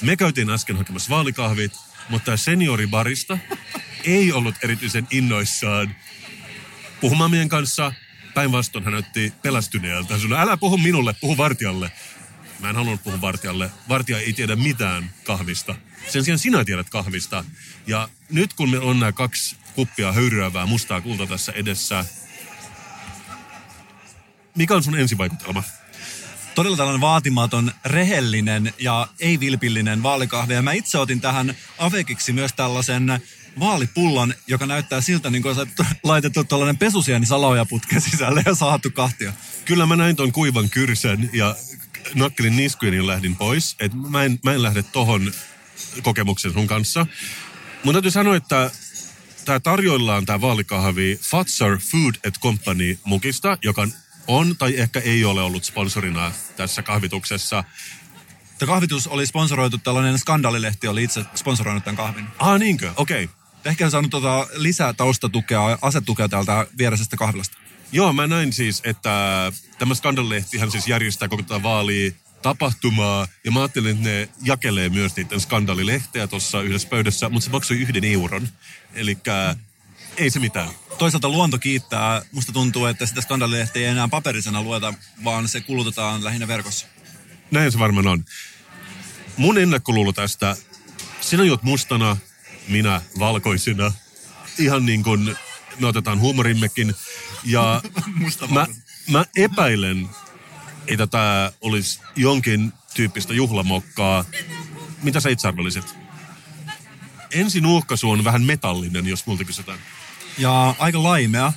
S1: Me käytiin äsken hakemassa vaalikahvit, mutta senioribarista ei ollut erityisen innoissaan puhumaan kanssa. Päinvastoin hän näytti pelästyneeltä. Hän älä puhu minulle, puhu vartijalle. Mä en halunnut puhua vartijalle. Vartija ei tiedä mitään kahvista. Sen sijaan sinä tiedät kahvista. Ja nyt kun me on nämä kaksi kuppia höyryävää mustaa kulta tässä edessä, mikä on sun ensivaikutelma?
S2: Todella tällainen vaatimaton, rehellinen ja ei-vilpillinen vaalikahvi. Ja mä itse otin tähän Avekiksi myös tällaisen vaalipullon, joka näyttää siltä, niin kuin olisi laitettu tällainen pesusieni salojaputken sisälle ja saatu kahtia.
S1: Kyllä mä näin ton kuivan kyrsän ja nakkelin niskujen ja lähdin pois. Et mä, en, mä en lähde tohon kokemuksen sun kanssa. Mun täytyy sanoa, että tämä tarjoillaan tämä vaalikahvi Fatser Food and Company mukista, joka on tai ehkä ei ole ollut sponsorina tässä kahvituksessa.
S2: Tämä kahvitus oli sponsoroitu, tällainen skandaalilehti oli itse sponsoroinut tämän kahvin.
S1: Ah niinkö? Okei. Okay.
S2: Ehkä on saanut tota lisää taustatukea, asetukea täältä viereisestä kahvilasta.
S1: Joo, mä näin siis, että tämä skandaalilehtihän siis järjestää koko tätä vaalia tapahtumaa, ja mä ajattelin, että ne jakelee myös niiden skandaalilehteä tuossa yhdessä pöydässä, mutta se maksoi yhden euron. Eli ei se mitään.
S2: Toisaalta luonto kiittää. Musta tuntuu, että sitä skandaalilehtiä ei enää paperisena lueta, vaan se kulutetaan lähinnä verkossa.
S1: Näin se varmaan on. Mun ennakkoluulo tästä, sinä juot mustana, minä valkoisena. Ihan niin kuin me otetaan huumorimmekin. Ja mä, mä epäilen, että tämä olisi jonkin tyyppistä juhlamokkaa. Mitä sä itse arvelisit? Ensin uhkaisu on vähän metallinen, jos multa kysytään.
S2: Ja aika laimea.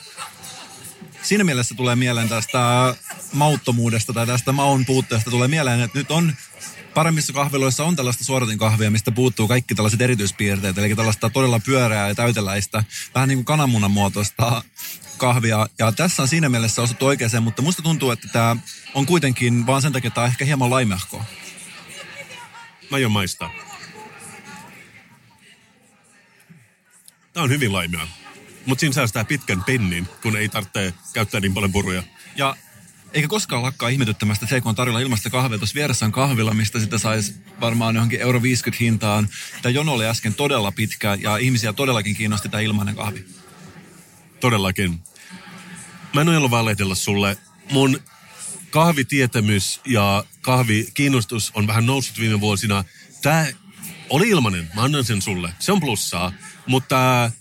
S2: Siinä mielessä tulee mieleen tästä mauttomuudesta tai tästä maun puutteesta tulee mieleen, että nyt on paremmissa kahviloissa on tällaista suoratinkahvia, mistä puuttuu kaikki tällaiset erityispiirteet, eli tällaista todella pyöreää ja täyteläistä, vähän niin kuin kananmunan muotoista kahvia. Ja tässä on siinä mielessä osuttu oikeaan, mutta musta tuntuu, että tämä on kuitenkin vaan sen takia, että tämä on ehkä hieman laimehkoa.
S1: Mä aion maistaa. Tämä on hyvin laimea. Mutta siinä säästää pitkän pennin, kun ei tarvitse käyttää niin paljon puruja.
S2: Ja eikä koskaan lakkaa ihmetyttämästä se, kun on tarjolla ilmasta kahvia. Tuossa vieressä on kahvila, mistä sitä saisi varmaan johonkin euro 50 hintaan. Tämä jono oli äsken todella pitkä ja ihmisiä todellakin kiinnosti tämä ilmainen kahvi.
S1: Todellakin. Mä en ole valehdella sulle. Mun kahvitietämys ja kahvikiinnostus on vähän noussut viime vuosina. Tää oli ilmainen, mä annan sen sulle. Se on plussaa, mutta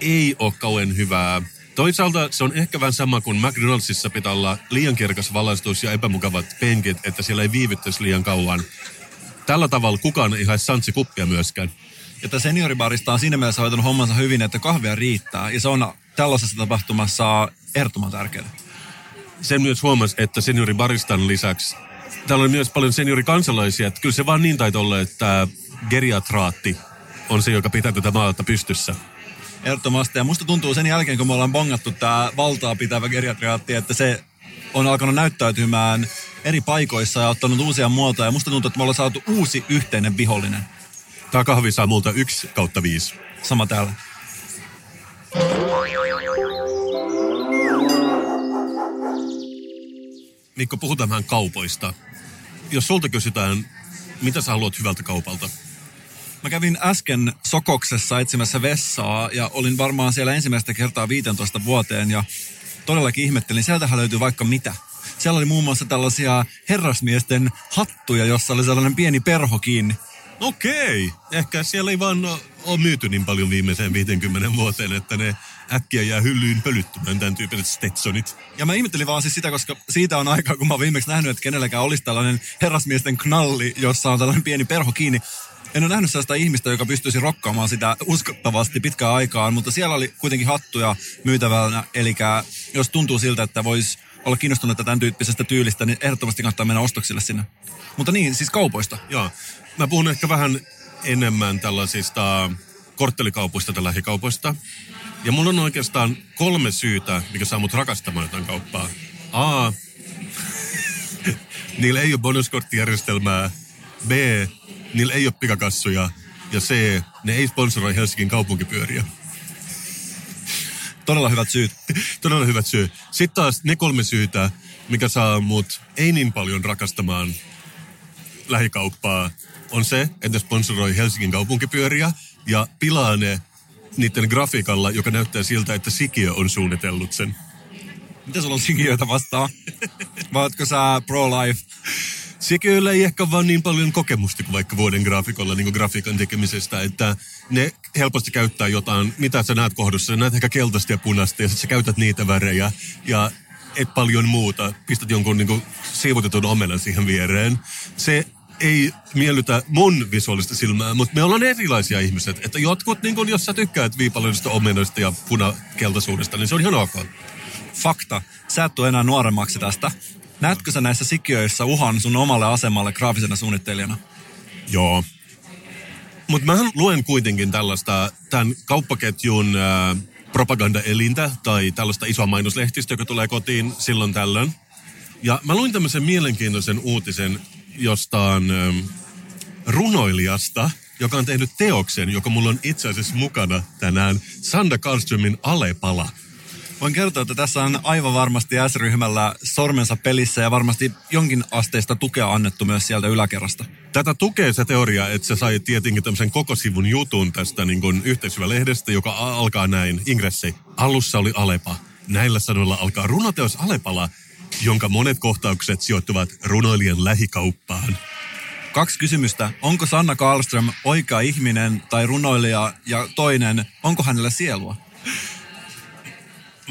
S1: ei ole kauhean hyvää. Toisaalta se on ehkä vähän sama kuin McDonaldsissa pitää olla liian kirkas valaistus ja epämukavat penkit, että siellä ei viivyttäisi liian kauan. Tällä tavalla kukaan ei hae santsi kuppia myöskään.
S2: Ja tämä senioribarista on siinä mielessä hoitanut hommansa hyvin, että kahvia riittää. Ja se on tällaisessa tapahtumassa ehdottoman tärkeää.
S1: Sen myös huomasi, että senioribaristan lisäksi täällä on myös paljon seniorikansalaisia. Että kyllä se vaan niin taitaa olla, että geriatraatti on se, joka pitää tätä maata pystyssä.
S2: Ehdottomasti. Ja musta tuntuu sen jälkeen, kun me ollaan bongattu tämä valtaa pitävä geriatriaatti, että se on alkanut näyttäytymään eri paikoissa ja ottanut uusia muotoja. Ja musta tuntuu, että me ollaan saatu uusi yhteinen vihollinen.
S1: Tämä kahvi saa multa yksi kautta viisi.
S2: Sama täällä.
S1: Mikko, puhutaan vähän kaupoista. Jos sulta kysytään, mitä sä haluat hyvältä kaupalta?
S2: Mä kävin äsken Sokoksessa etsimässä vessaa ja olin varmaan siellä ensimmäistä kertaa 15 vuoteen ja todellakin ihmettelin. Sieltähän löytyy vaikka mitä. Siellä oli muun muassa tällaisia herrasmiesten hattuja, jossa oli sellainen pieni perho kiinni.
S1: Okei. Ehkä siellä ei vaan ole myyty niin paljon viimeiseen 50 vuoteen, että ne äkkiä jää hyllyyn pölyttymään tämän tyyppiset Stetsonit.
S2: Ja mä ihmettelin vaan siis sitä, koska siitä on aikaa, kun mä oon viimeksi nähnyt, että kenelläkään olisi tällainen herrasmiesten knalli, jossa on tällainen pieni perho kiinni. En ole nähnyt sellaista ihmistä, joka pystyisi rokkaamaan sitä uskottavasti pitkään aikaan, mutta siellä oli kuitenkin hattuja myytävänä, eli jos tuntuu siltä, että voisi olla kiinnostunut tämän tyyppisestä tyylistä, niin ehdottomasti kannattaa mennä ostoksille sinne. Mutta niin, siis kaupoista.
S1: Joo. Mä puhun ehkä vähän enemmän tällaisista korttelikaupoista tai lähikaupoista. Ja mulla on oikeastaan kolme syytä, mikä saa mut rakastamaan jotain kauppaa. A. niillä ei ole bonuskorttijärjestelmää. B. Niillä ei ole pikakassuja. Ja C. Ne ei sponsoroi Helsingin kaupunkipyöriä.
S2: Todella hyvät syyt.
S1: Todella hyvät syyt. Sitten taas ne kolme syytä, mikä saa mut ei niin paljon rakastamaan lähikauppaa, on se, että ne sponsoroi Helsingin kaupunkipyöriä ja pilaa ne niiden grafiikalla, joka näyttää siltä, että Sikiö on suunnitellut sen.
S2: Mitä sulla on sikiöitä vastaan? Vai ootko sä pro-life?
S1: Sikiöillä ei ehkä vaan niin paljon kokemusta kuin vaikka vuoden graafikolla niin kuin grafiikan tekemisestä, että ne helposti käyttää jotain, mitä sä näet kohdussa. Sä näet ehkä keltaista ja punaista ja sitten sä käytät niitä värejä ja et paljon muuta. Pistät jonkun niin kuin, siivotetun omenan siihen viereen. Se ei miellytä mun visuaalista silmää, mutta me ollaan erilaisia ihmiset. Että jotkut, niin kun, jos sä tykkäät viipaloista omenoista ja punakeltaisuudesta, niin se on ihan ok.
S2: Fakta. Sä et tule enää nuoremmaksi tästä. Näetkö sä näissä sikiöissä uhan sun omalle asemalle graafisena suunnittelijana?
S1: Joo. Mutta mä luen kuitenkin tällaista, tämän kauppaketjun äh, propagandaelintä tai tällaista isoa mainoslehtistä, joka tulee kotiin silloin tällöin. Ja mä luin tämmöisen mielenkiintoisen uutisen jostain ähm, runoilijasta, joka on tehnyt teoksen, joka mulla on itse asiassa mukana tänään, Sanda Karlströmin Alepala.
S2: Voin kertoa, että tässä on aivan varmasti S-ryhmällä sormensa pelissä ja varmasti jonkin asteista tukea annettu myös sieltä yläkerrasta.
S1: Tätä tukee se teoria, että se sai tietenkin tämmöisen koko sivun jutun tästä niin kuin yhteishyvä-lehdestä, joka alkaa näin. Ingressi. Alussa oli Alepa. Näillä sanoilla alkaa runoteos Alepala, jonka monet kohtaukset sijoittuvat runoilijan lähikauppaan.
S2: Kaksi kysymystä. Onko Sanna Karlström oikea ihminen tai runoilija? Ja toinen, onko hänellä sielua?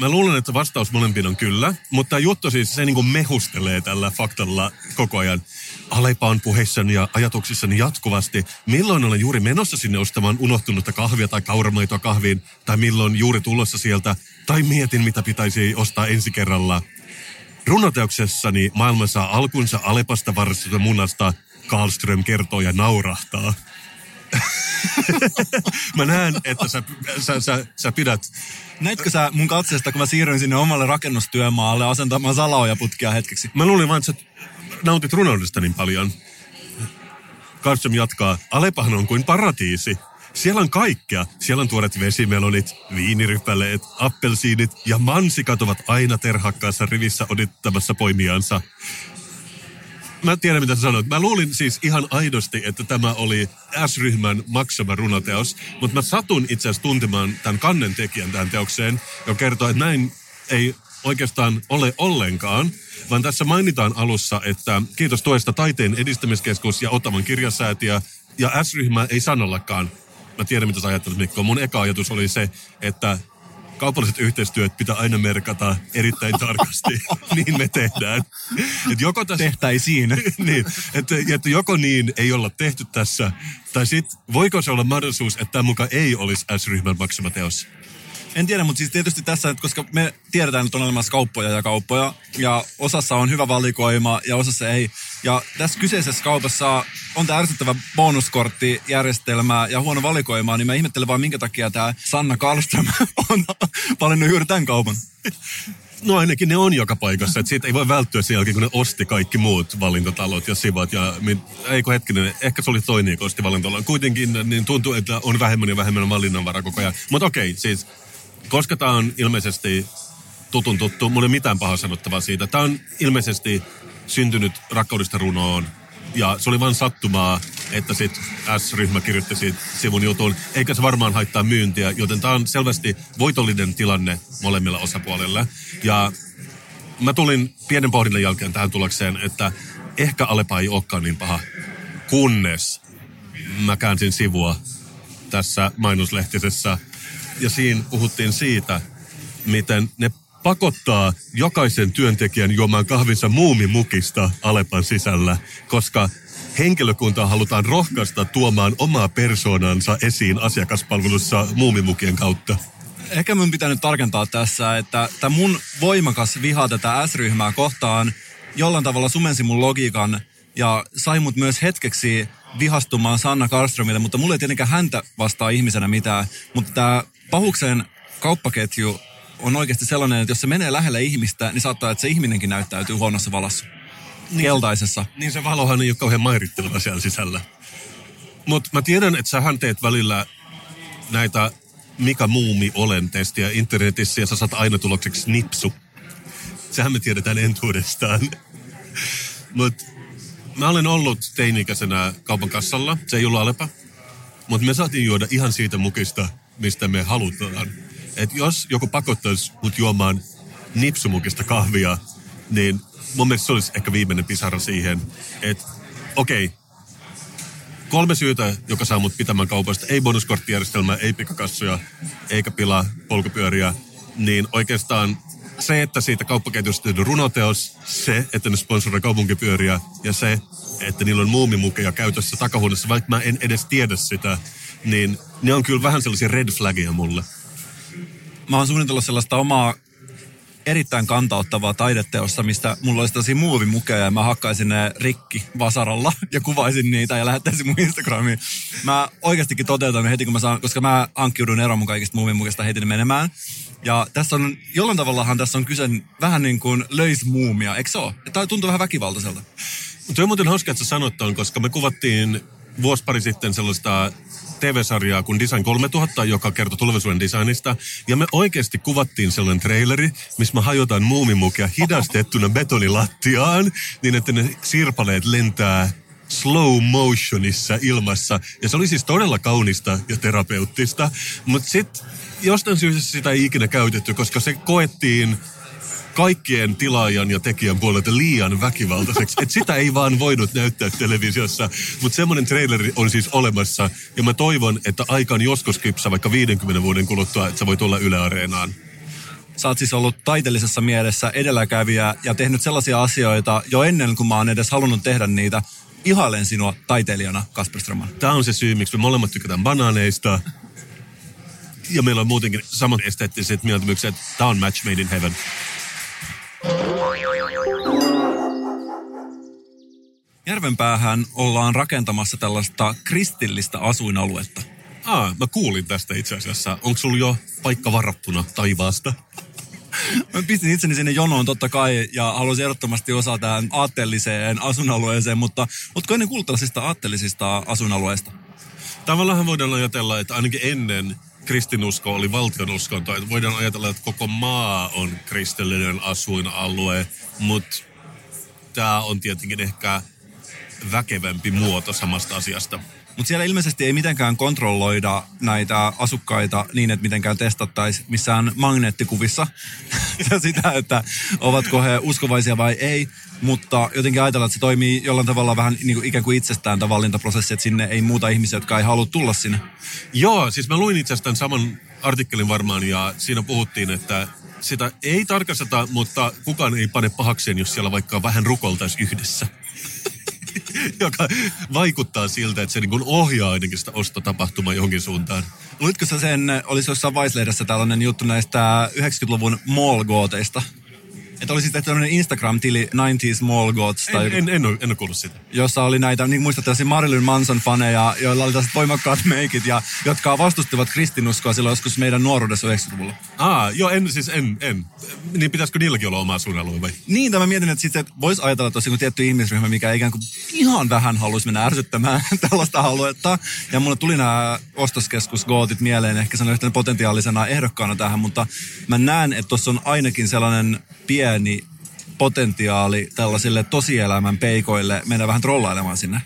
S1: Mä luulen, että vastaus molempiin on kyllä, mutta tämä juttu siis se niin mehustelee tällä faktalla koko ajan. Alepa on puheissani ja ajatuksissani jatkuvasti, milloin olen juuri menossa sinne ostamaan unohtunutta kahvia tai kauramaitoa kahviin, tai milloin juuri tulossa sieltä, tai mietin, mitä pitäisi ostaa ensi kerralla. Runoteoksessani maailma saa alkunsa Alepasta varsistusta munasta, Karlström kertoo ja naurahtaa. mä näen, että sä, sä, sä, sä pidät
S2: Näitkö sä mun katseesta, kun mä siirryin sinne omalle rakennustyömaalle asentamaan salaojaputkia hetkeksi?
S1: Mä luulin vaan, että sä nautit runoudesta niin paljon. Karlström jatkaa, Alepahan on kuin paratiisi. Siellä on kaikkea. Siellä on tuoret vesimelonit, viinirypäleet, appelsiinit ja mansikat ovat aina terhakkaassa rivissä odottamassa poimiansa. Mä tiedän, mitä sä sanoit. Mä luulin siis ihan aidosti, että tämä oli S-ryhmän maksama runoteos, mutta mä satun itse asiassa tuntemaan tämän kannen tekijän tähän teokseen, joka kertoo, että näin ei oikeastaan ole ollenkaan, vaan tässä mainitaan alussa, että kiitos tuesta Taiteen edistämiskeskus ja Otavan kirjasäätiö, ja S-ryhmä ei sanallakaan. Mä tiedän, mitä sä ajattelet, Mikko. Mun eka ajatus oli se, että kaupalliset yhteistyöt pitää aina merkata erittäin tarkasti. niin me tehdään. Et joko tässä,
S2: Tehtäisiin.
S1: niin, että, että joko niin ei olla tehty tässä, tai sitten voiko se olla mahdollisuus, että tämä mukaan ei olisi S-ryhmän maksama teos?
S2: En tiedä, mutta siis tietysti tässä, että koska me tiedetään, että on olemassa kauppoja ja kauppoja, ja osassa on hyvä valikoima, ja osassa ei. Ja tässä kyseisessä kaupassa on tämä ärsyttävä bonuskorttijärjestelmä ja huono valikoima, niin mä ihmettelen vaan minkä takia tämä Sanna Karlström on valinnut juuri tämän kaupan.
S1: No ainakin ne on joka paikassa, että siitä ei voi välttyä sen jälkeen, kun ne osti kaikki muut valintatalot ja sivat. Ja, eikö hetkinen, ehkä se oli toinen, joka osti valintatalon. Kuitenkin niin tuntuu, että on vähemmän ja vähemmän valinnanvara koko ajan. Mutta okei, siis koska tämä on ilmeisesti tutun tuttu, mulla ei mitään pahaa sanottavaa siitä. Tämä on ilmeisesti syntynyt rakkaudesta runoon. Ja se oli vain sattumaa, että sit S-ryhmä kirjoitti siitä sivun jutun. Eikä se varmaan haittaa myyntiä, joten tämä on selvästi voitollinen tilanne molemmilla osapuolilla. Ja mä tulin pienen pohdinnan jälkeen tähän tulokseen, että ehkä Alepa ei olekaan niin paha, kunnes mä käänsin sivua tässä mainoslehtisessä. Ja siinä puhuttiin siitä, miten ne pakottaa jokaisen työntekijän juomaan kahvinsa muumimukista Alepan sisällä, koska henkilökuntaa halutaan rohkaista tuomaan omaa persoonansa esiin asiakaspalvelussa muumimukien kautta.
S2: Ehkä mun pitää nyt tarkentaa tässä, että tämä mun voimakas viha tätä S-ryhmää kohtaan jollain tavalla sumensi mun logiikan ja sai mut myös hetkeksi vihastumaan Sanna Karlströmille, mutta mulla ei tietenkään häntä vastaa ihmisenä mitään. Mutta tämä pahuksen kauppaketju on oikeasti sellainen, että jos se menee lähelle ihmistä, niin saattaa, että se ihminenkin näyttäytyy huonossa valossa. Keltaisessa.
S1: Niin se valohan ei ole kauhean mairitteleva siellä sisällä. Mutta mä tiedän, että sähän teet välillä näitä mikä muumi olen testiä internetissä ja sä saat aina tulokseksi nipsu. Sehän me tiedetään entuudestaan. Mutta mä olen ollut teini-ikäisenä kaupan kassalla, se ei ollut Alepa. Mutta me saatiin juoda ihan siitä mukista, mistä me halutaan. Et jos joku pakottaisi mut juomaan nipsumukista kahvia, niin mun mielestä se olisi ehkä viimeinen pisara siihen, että okei, okay, kolme syytä, joka saa mut pitämään kaupasta. Ei bonuskorttijärjestelmää, ei pikakassoja, eikä pilaa polkupyöriä. Niin oikeastaan se, että siitä kauppaketjusta tehty runoteos, se, että ne sponsoroi kaupunkipyöriä ja se, että niillä on muumimukeja käytössä takahuoneessa, vaikka mä en edes tiedä sitä, niin ne on kyllä vähän sellaisia red flagia mulle.
S2: Mä oon suunnitellut sellaista omaa erittäin kantauttavaa taideteossa, mistä mulla olisi tosi muovimukeja ja mä hakkaisin ne rikki vasaralla ja kuvaisin niitä ja lähettäisin mun Instagramiin. Mä oikeastikin toteutan ne heti, kun mä saan, koska mä hankkiudun eroon mun kaikista muovimukista heti menemään. Ja tässä on, jollain tavallahan tässä on kyse vähän niin kuin löysmuumia, eikö se ole? Tämä tuntuu vähän väkivaltaiselta.
S1: Mutta on muuten hauska, että sä sanot ton, koska me kuvattiin vuosi pari sitten sellaista TV-sarjaa kuin Design 3000, joka kertoo tulevaisuuden designista. Ja me oikeasti kuvattiin sellainen traileri, missä mä hajotan muumimukia hidastettuna betonilattiaan, niin että ne sirpaleet lentää slow motionissa ilmassa. Ja se oli siis todella kaunista ja terapeuttista. Mutta sitten jostain syystä sitä ei ikinä käytetty, koska se koettiin kaikkien tilaajan ja tekijän puolelta liian väkivaltaiseksi. että sitä ei vaan voinut näyttää televisiossa. Mutta semmoinen traileri on siis olemassa. Ja mä toivon, että aika on joskus kypsä vaikka 50 vuoden kuluttua, että se voi tulla Yle Areenaan.
S2: Sä oot siis ollut taiteellisessa mielessä edelläkävijä ja tehnyt sellaisia asioita jo ennen kuin mä oon edes halunnut tehdä niitä. Ihailen sinua taiteilijana, Kasper Ströman.
S1: Tämä on se syy, miksi me molemmat tykätään banaaneista. Ja meillä on muutenkin samat esteettiset mieltymykset. Tämä on match made in heaven.
S2: Järvenpäähän ollaan rakentamassa tällaista kristillistä asuinaluetta.
S1: Aa, mä kuulin tästä itse asiassa. Onko sulla jo paikka varattuna taivaasta?
S2: Mä pistin itseni sinne jonoon totta kai ja haluaisin ehdottomasti osaa tähän aatteelliseen asuinalueeseen, mutta ootko ennen kuullut tällaisista aatteellisista asuinalueista?
S1: Tavallaan voidaan ajatella, että ainakin ennen kristinusko oli valtionuskonto. Että voidaan ajatella, että koko maa on kristillinen asuinalue, mutta tämä on tietenkin ehkä väkevämpi muoto samasta asiasta.
S2: Mutta siellä ilmeisesti ei mitenkään kontrolloida näitä asukkaita niin, että mitenkään testattaisiin missään magneettikuvissa sitä, että ovatko he uskovaisia vai ei. Mutta jotenkin ajatellaan, että se toimii jollain tavalla vähän niin kuin ikään kuin itsestään tämä valintaprosessi, että sinne ei muuta ihmisiä, jotka ei halua tulla sinne.
S1: Joo, siis mä luin itse asiassa tämän saman artikkelin varmaan ja siinä puhuttiin, että sitä ei tarkasteta, mutta kukaan ei pane pahakseen, jos siellä vaikka vähän rukoltaisi yhdessä. joka vaikuttaa siltä, että se niin kuin ohjaa ainakin sitä ostotapahtumaa johonkin suuntaan.
S2: Luitko sä sen, olisi jossain Vice-lehdessä tällainen juttu näistä 90-luvun mall Että oli sitten tämmöinen Instagram-tili 90 Small Gods,
S1: En,
S2: tai
S1: en, en, ole, en ole kuullut sitä.
S2: jossa oli näitä, niin muistat tällaisia Marilyn Manson-faneja, joilla oli tällaiset voimakkaat meikit, ja jotka vastustivat kristinuskoa silloin joskus meidän nuoruudessa 90-luvulla.
S1: Aa, joo, en siis en, en. Niin pitäisikö niilläkin olla oma suunnalue vai?
S2: Niin, tämä mietin, että sitten voisi ajatella tosi kuin tietty ihmisryhmä, mikä ikään kuin ihan vähän haluaisi mennä ärsyttämään tällaista aluetta. Ja mulle tuli nämä ostoskeskusgootit mieleen ehkä sellainen yhtenä potentiaalisena ehdokkaana tähän, mutta mä näen, että tuossa on ainakin sellainen pieni potentiaali tällaisille tosielämän peikoille mennä vähän trollailemaan sinne.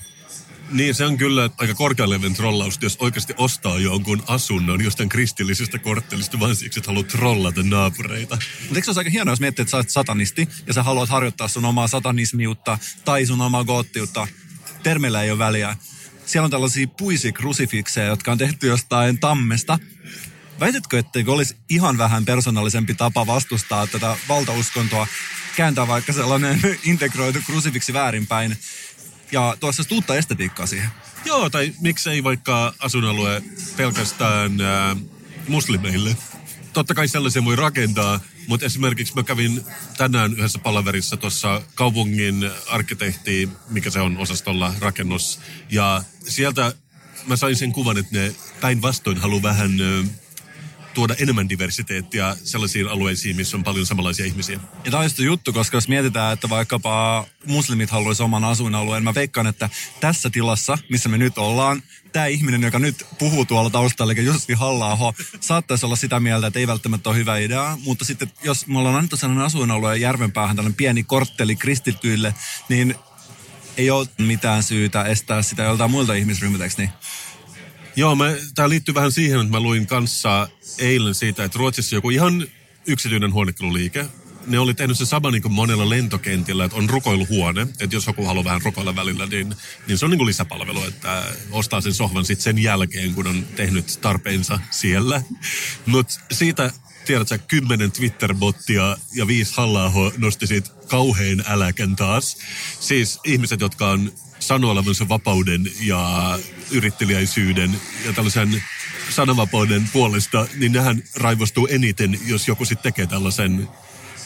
S1: Niin, se on kyllä aika korkealeven trollaus, jos oikeasti ostaa jonkun asunnon jostain kristillisestä korttelista, vaan siksi, että haluat trollata naapureita.
S2: Mutta eikö se olisi aika hienoa, jos miettii, että sä olet satanisti ja sä haluat harjoittaa sun omaa satanismiutta tai sun omaa goottiutta. Termeillä ei ole väliä. Siellä on tällaisia puisikrusifikseja, jotka on tehty jostain tammesta. Väitätkö, etteikö olisi ihan vähän persoonallisempi tapa vastustaa tätä valtauskontoa, kääntää vaikka sellainen integroitu krusifiksi väärinpäin ja tuossa uutta estetiikkaa siihen?
S1: Joo, tai miksei vaikka asuinalue pelkästään ää, muslimeille. Totta kai sellaisia voi rakentaa, mutta esimerkiksi mä kävin tänään yhdessä palaverissa tuossa kaupungin arkkitehti, mikä se on osastolla rakennus. Ja sieltä mä sain sen kuvan, että ne päinvastoin haluaa vähän tuoda enemmän diversiteettia sellaisiin alueisiin, missä on paljon samanlaisia ihmisiä.
S2: Ja tämä on just juttu, koska jos mietitään, että vaikkapa muslimit haluaisi oman asuinalueen, mä veikkaan, että tässä tilassa, missä me nyt ollaan, tämä ihminen, joka nyt puhuu tuolla taustalla, eli Jussi halla saattaisi olla sitä mieltä, että ei välttämättä ole hyvä idea, mutta sitten jos me ollaan annettu sellainen asuinalue järvenpäähän, tällainen pieni kortteli kristityille, niin ei ole mitään syytä estää sitä joltain muilta ihmisryhmiltä, niin?
S1: Joo, tämä liittyy vähän siihen, että mä luin kanssa eilen siitä, että Ruotsissa joku ihan yksityinen huonekaluliike, ne oli tehnyt se sama niin kuin monella lentokentillä, että on rukoiluhuone, että jos joku haluaa vähän rukoilla välillä, niin, niin se on niin kuin lisäpalvelu, että ostaa sen sohvan sitten sen jälkeen, kun on tehnyt tarpeensa siellä. Mutta siitä tiedätkö, kymmenen Twitter-bottia ja viisi halla nosti siitä kauhean äläkän taas. Siis ihmiset, jotka on sanoo olevansa vapauden ja yrittelijäisyyden ja tällaisen sananvapauden puolesta, niin nehän raivostuu eniten, jos joku sitten tekee tällaisen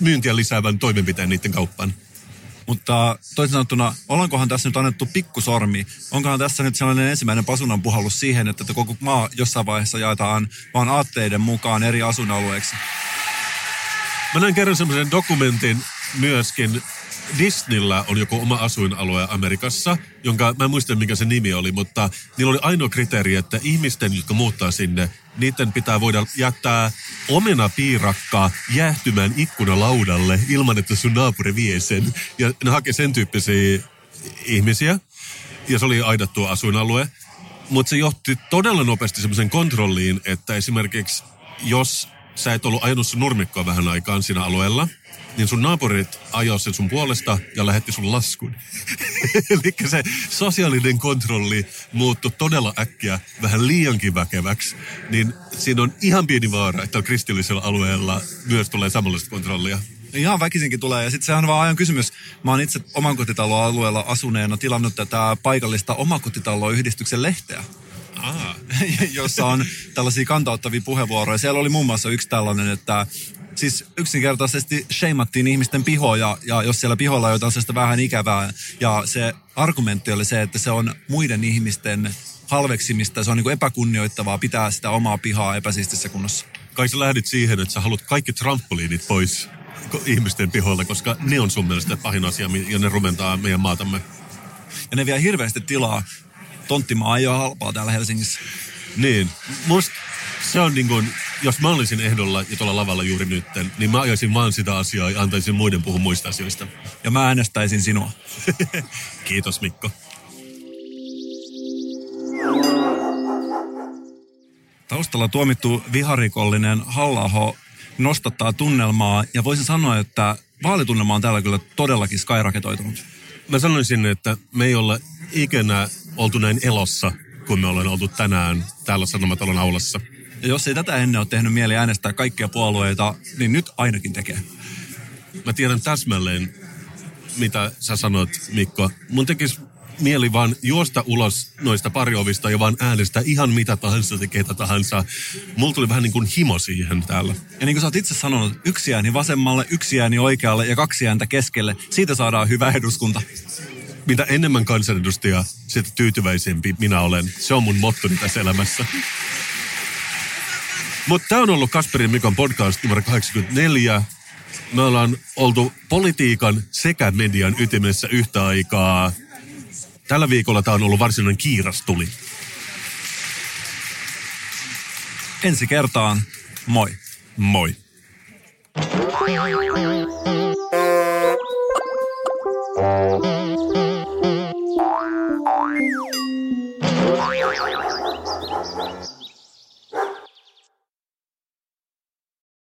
S1: myyntiä lisäävän toimenpiteen niiden kauppaan.
S2: Mutta toisin sanottuna, ollaankohan tässä nyt annettu pikkusormi? Onkohan tässä nyt sellainen ensimmäinen pasunan puhallus siihen, että koko maa jossain vaiheessa jaetaan vaan aatteiden mukaan eri asuinalueeksi?
S1: Mä näin kerran semmoisen dokumentin myöskin. Disneyllä on joku oma asuinalue Amerikassa, jonka mä en muista mikä se nimi oli, mutta niillä oli ainoa kriteeri, että ihmisten, jotka muuttaa sinne, niiden pitää voida jättää omena piirakkaa jäähtymään ikkunalaudalle ilman, että sun naapuri vie sen. Ja ne hakee sen tyyppisiä ihmisiä. Ja se oli aidattu asuinalue. Mutta se johti todella nopeasti semmoisen kontrolliin, että esimerkiksi jos sä et ollut ajanut sun nurmikkoa vähän aikaan siinä alueella, niin sun naapurit ajoi sen sun puolesta ja lähetti sun laskun. Eli se sosiaalinen kontrolli muuttui todella äkkiä vähän liiankin väkeväksi. Niin siinä on ihan pieni vaara, että kristillisellä alueella myös tulee samanlaista kontrollia.
S2: Ihan väkisinkin tulee. Ja sitten sehän on vaan ajan kysymys. Mä oon itse omakotitaloalueella asuneena tilannut tätä paikallista omakotitaloyhdistyksen lehteä.
S1: Ah.
S2: jossa on tällaisia kantauttavia puheenvuoroja. Siellä oli muun muassa yksi tällainen, että siis yksinkertaisesti sheimattiin ihmisten pihoja, ja jos siellä piholla on jotain sellaista vähän ikävää, ja se argumentti oli se, että se on muiden ihmisten halveksimista, se on niin epäkunnioittavaa pitää sitä omaa pihaa epäsiistissä kunnossa.
S1: Kai sä lähdit siihen, että sä haluat kaikki trampoliinit pois ihmisten pihoilta, koska ne on sun mielestä pahin asia, ja ne rumentaa meidän maatamme.
S2: Ja ne vie hirveästi tilaa. Tonttimaa ei ole halpaa täällä Helsingissä.
S1: Niin. Musta se on niin kuin, jos mä olisin ehdolla ja tuolla lavalla juuri nyt, niin mä ajaisin vaan sitä asiaa ja antaisin muiden puhua muista asioista.
S2: Ja mä äänestäisin sinua.
S1: Kiitos Mikko.
S2: Taustalla tuomittu viharikollinen halla nostattaa tunnelmaa ja voisin sanoa, että vaalitunnelma on täällä kyllä todellakin skyraketoitunut.
S1: Mä sanoisin, että me ei olla ikinä oltu näin elossa, kun me ollaan oltu tänään täällä Sanomatalon aulassa.
S2: Ja jos ei tätä ennen ole tehnyt mieli äänestää kaikkia puolueita, niin nyt ainakin tekee.
S1: Mä tiedän täsmälleen, mitä sä sanot, Mikko. Mun tekisi mieli vaan juosta ulos noista pariovista ja vaan äänestää ihan mitä tahansa ja ketä tahansa. Mulla tuli vähän niin kuin himo siihen täällä.
S2: Ja niin kuin sä oot itse sanonut, yksi ääni vasemmalle, yksi ääni oikealle ja kaksi ääntä keskelle. Siitä saadaan hyvä eduskunta.
S1: Mitä enemmän kansanedustajaa, sitä tyytyväisempi minä olen. Se on mun mottoni tässä elämässä. Mutta tämä on ollut Kasperin Mikon podcast numero 84. Me ollaan oltu politiikan sekä median ytimessä yhtä aikaa. Tällä viikolla tämä on ollut varsinainen kiirastuli.
S2: Ensi kertaan, moi.
S1: Moi.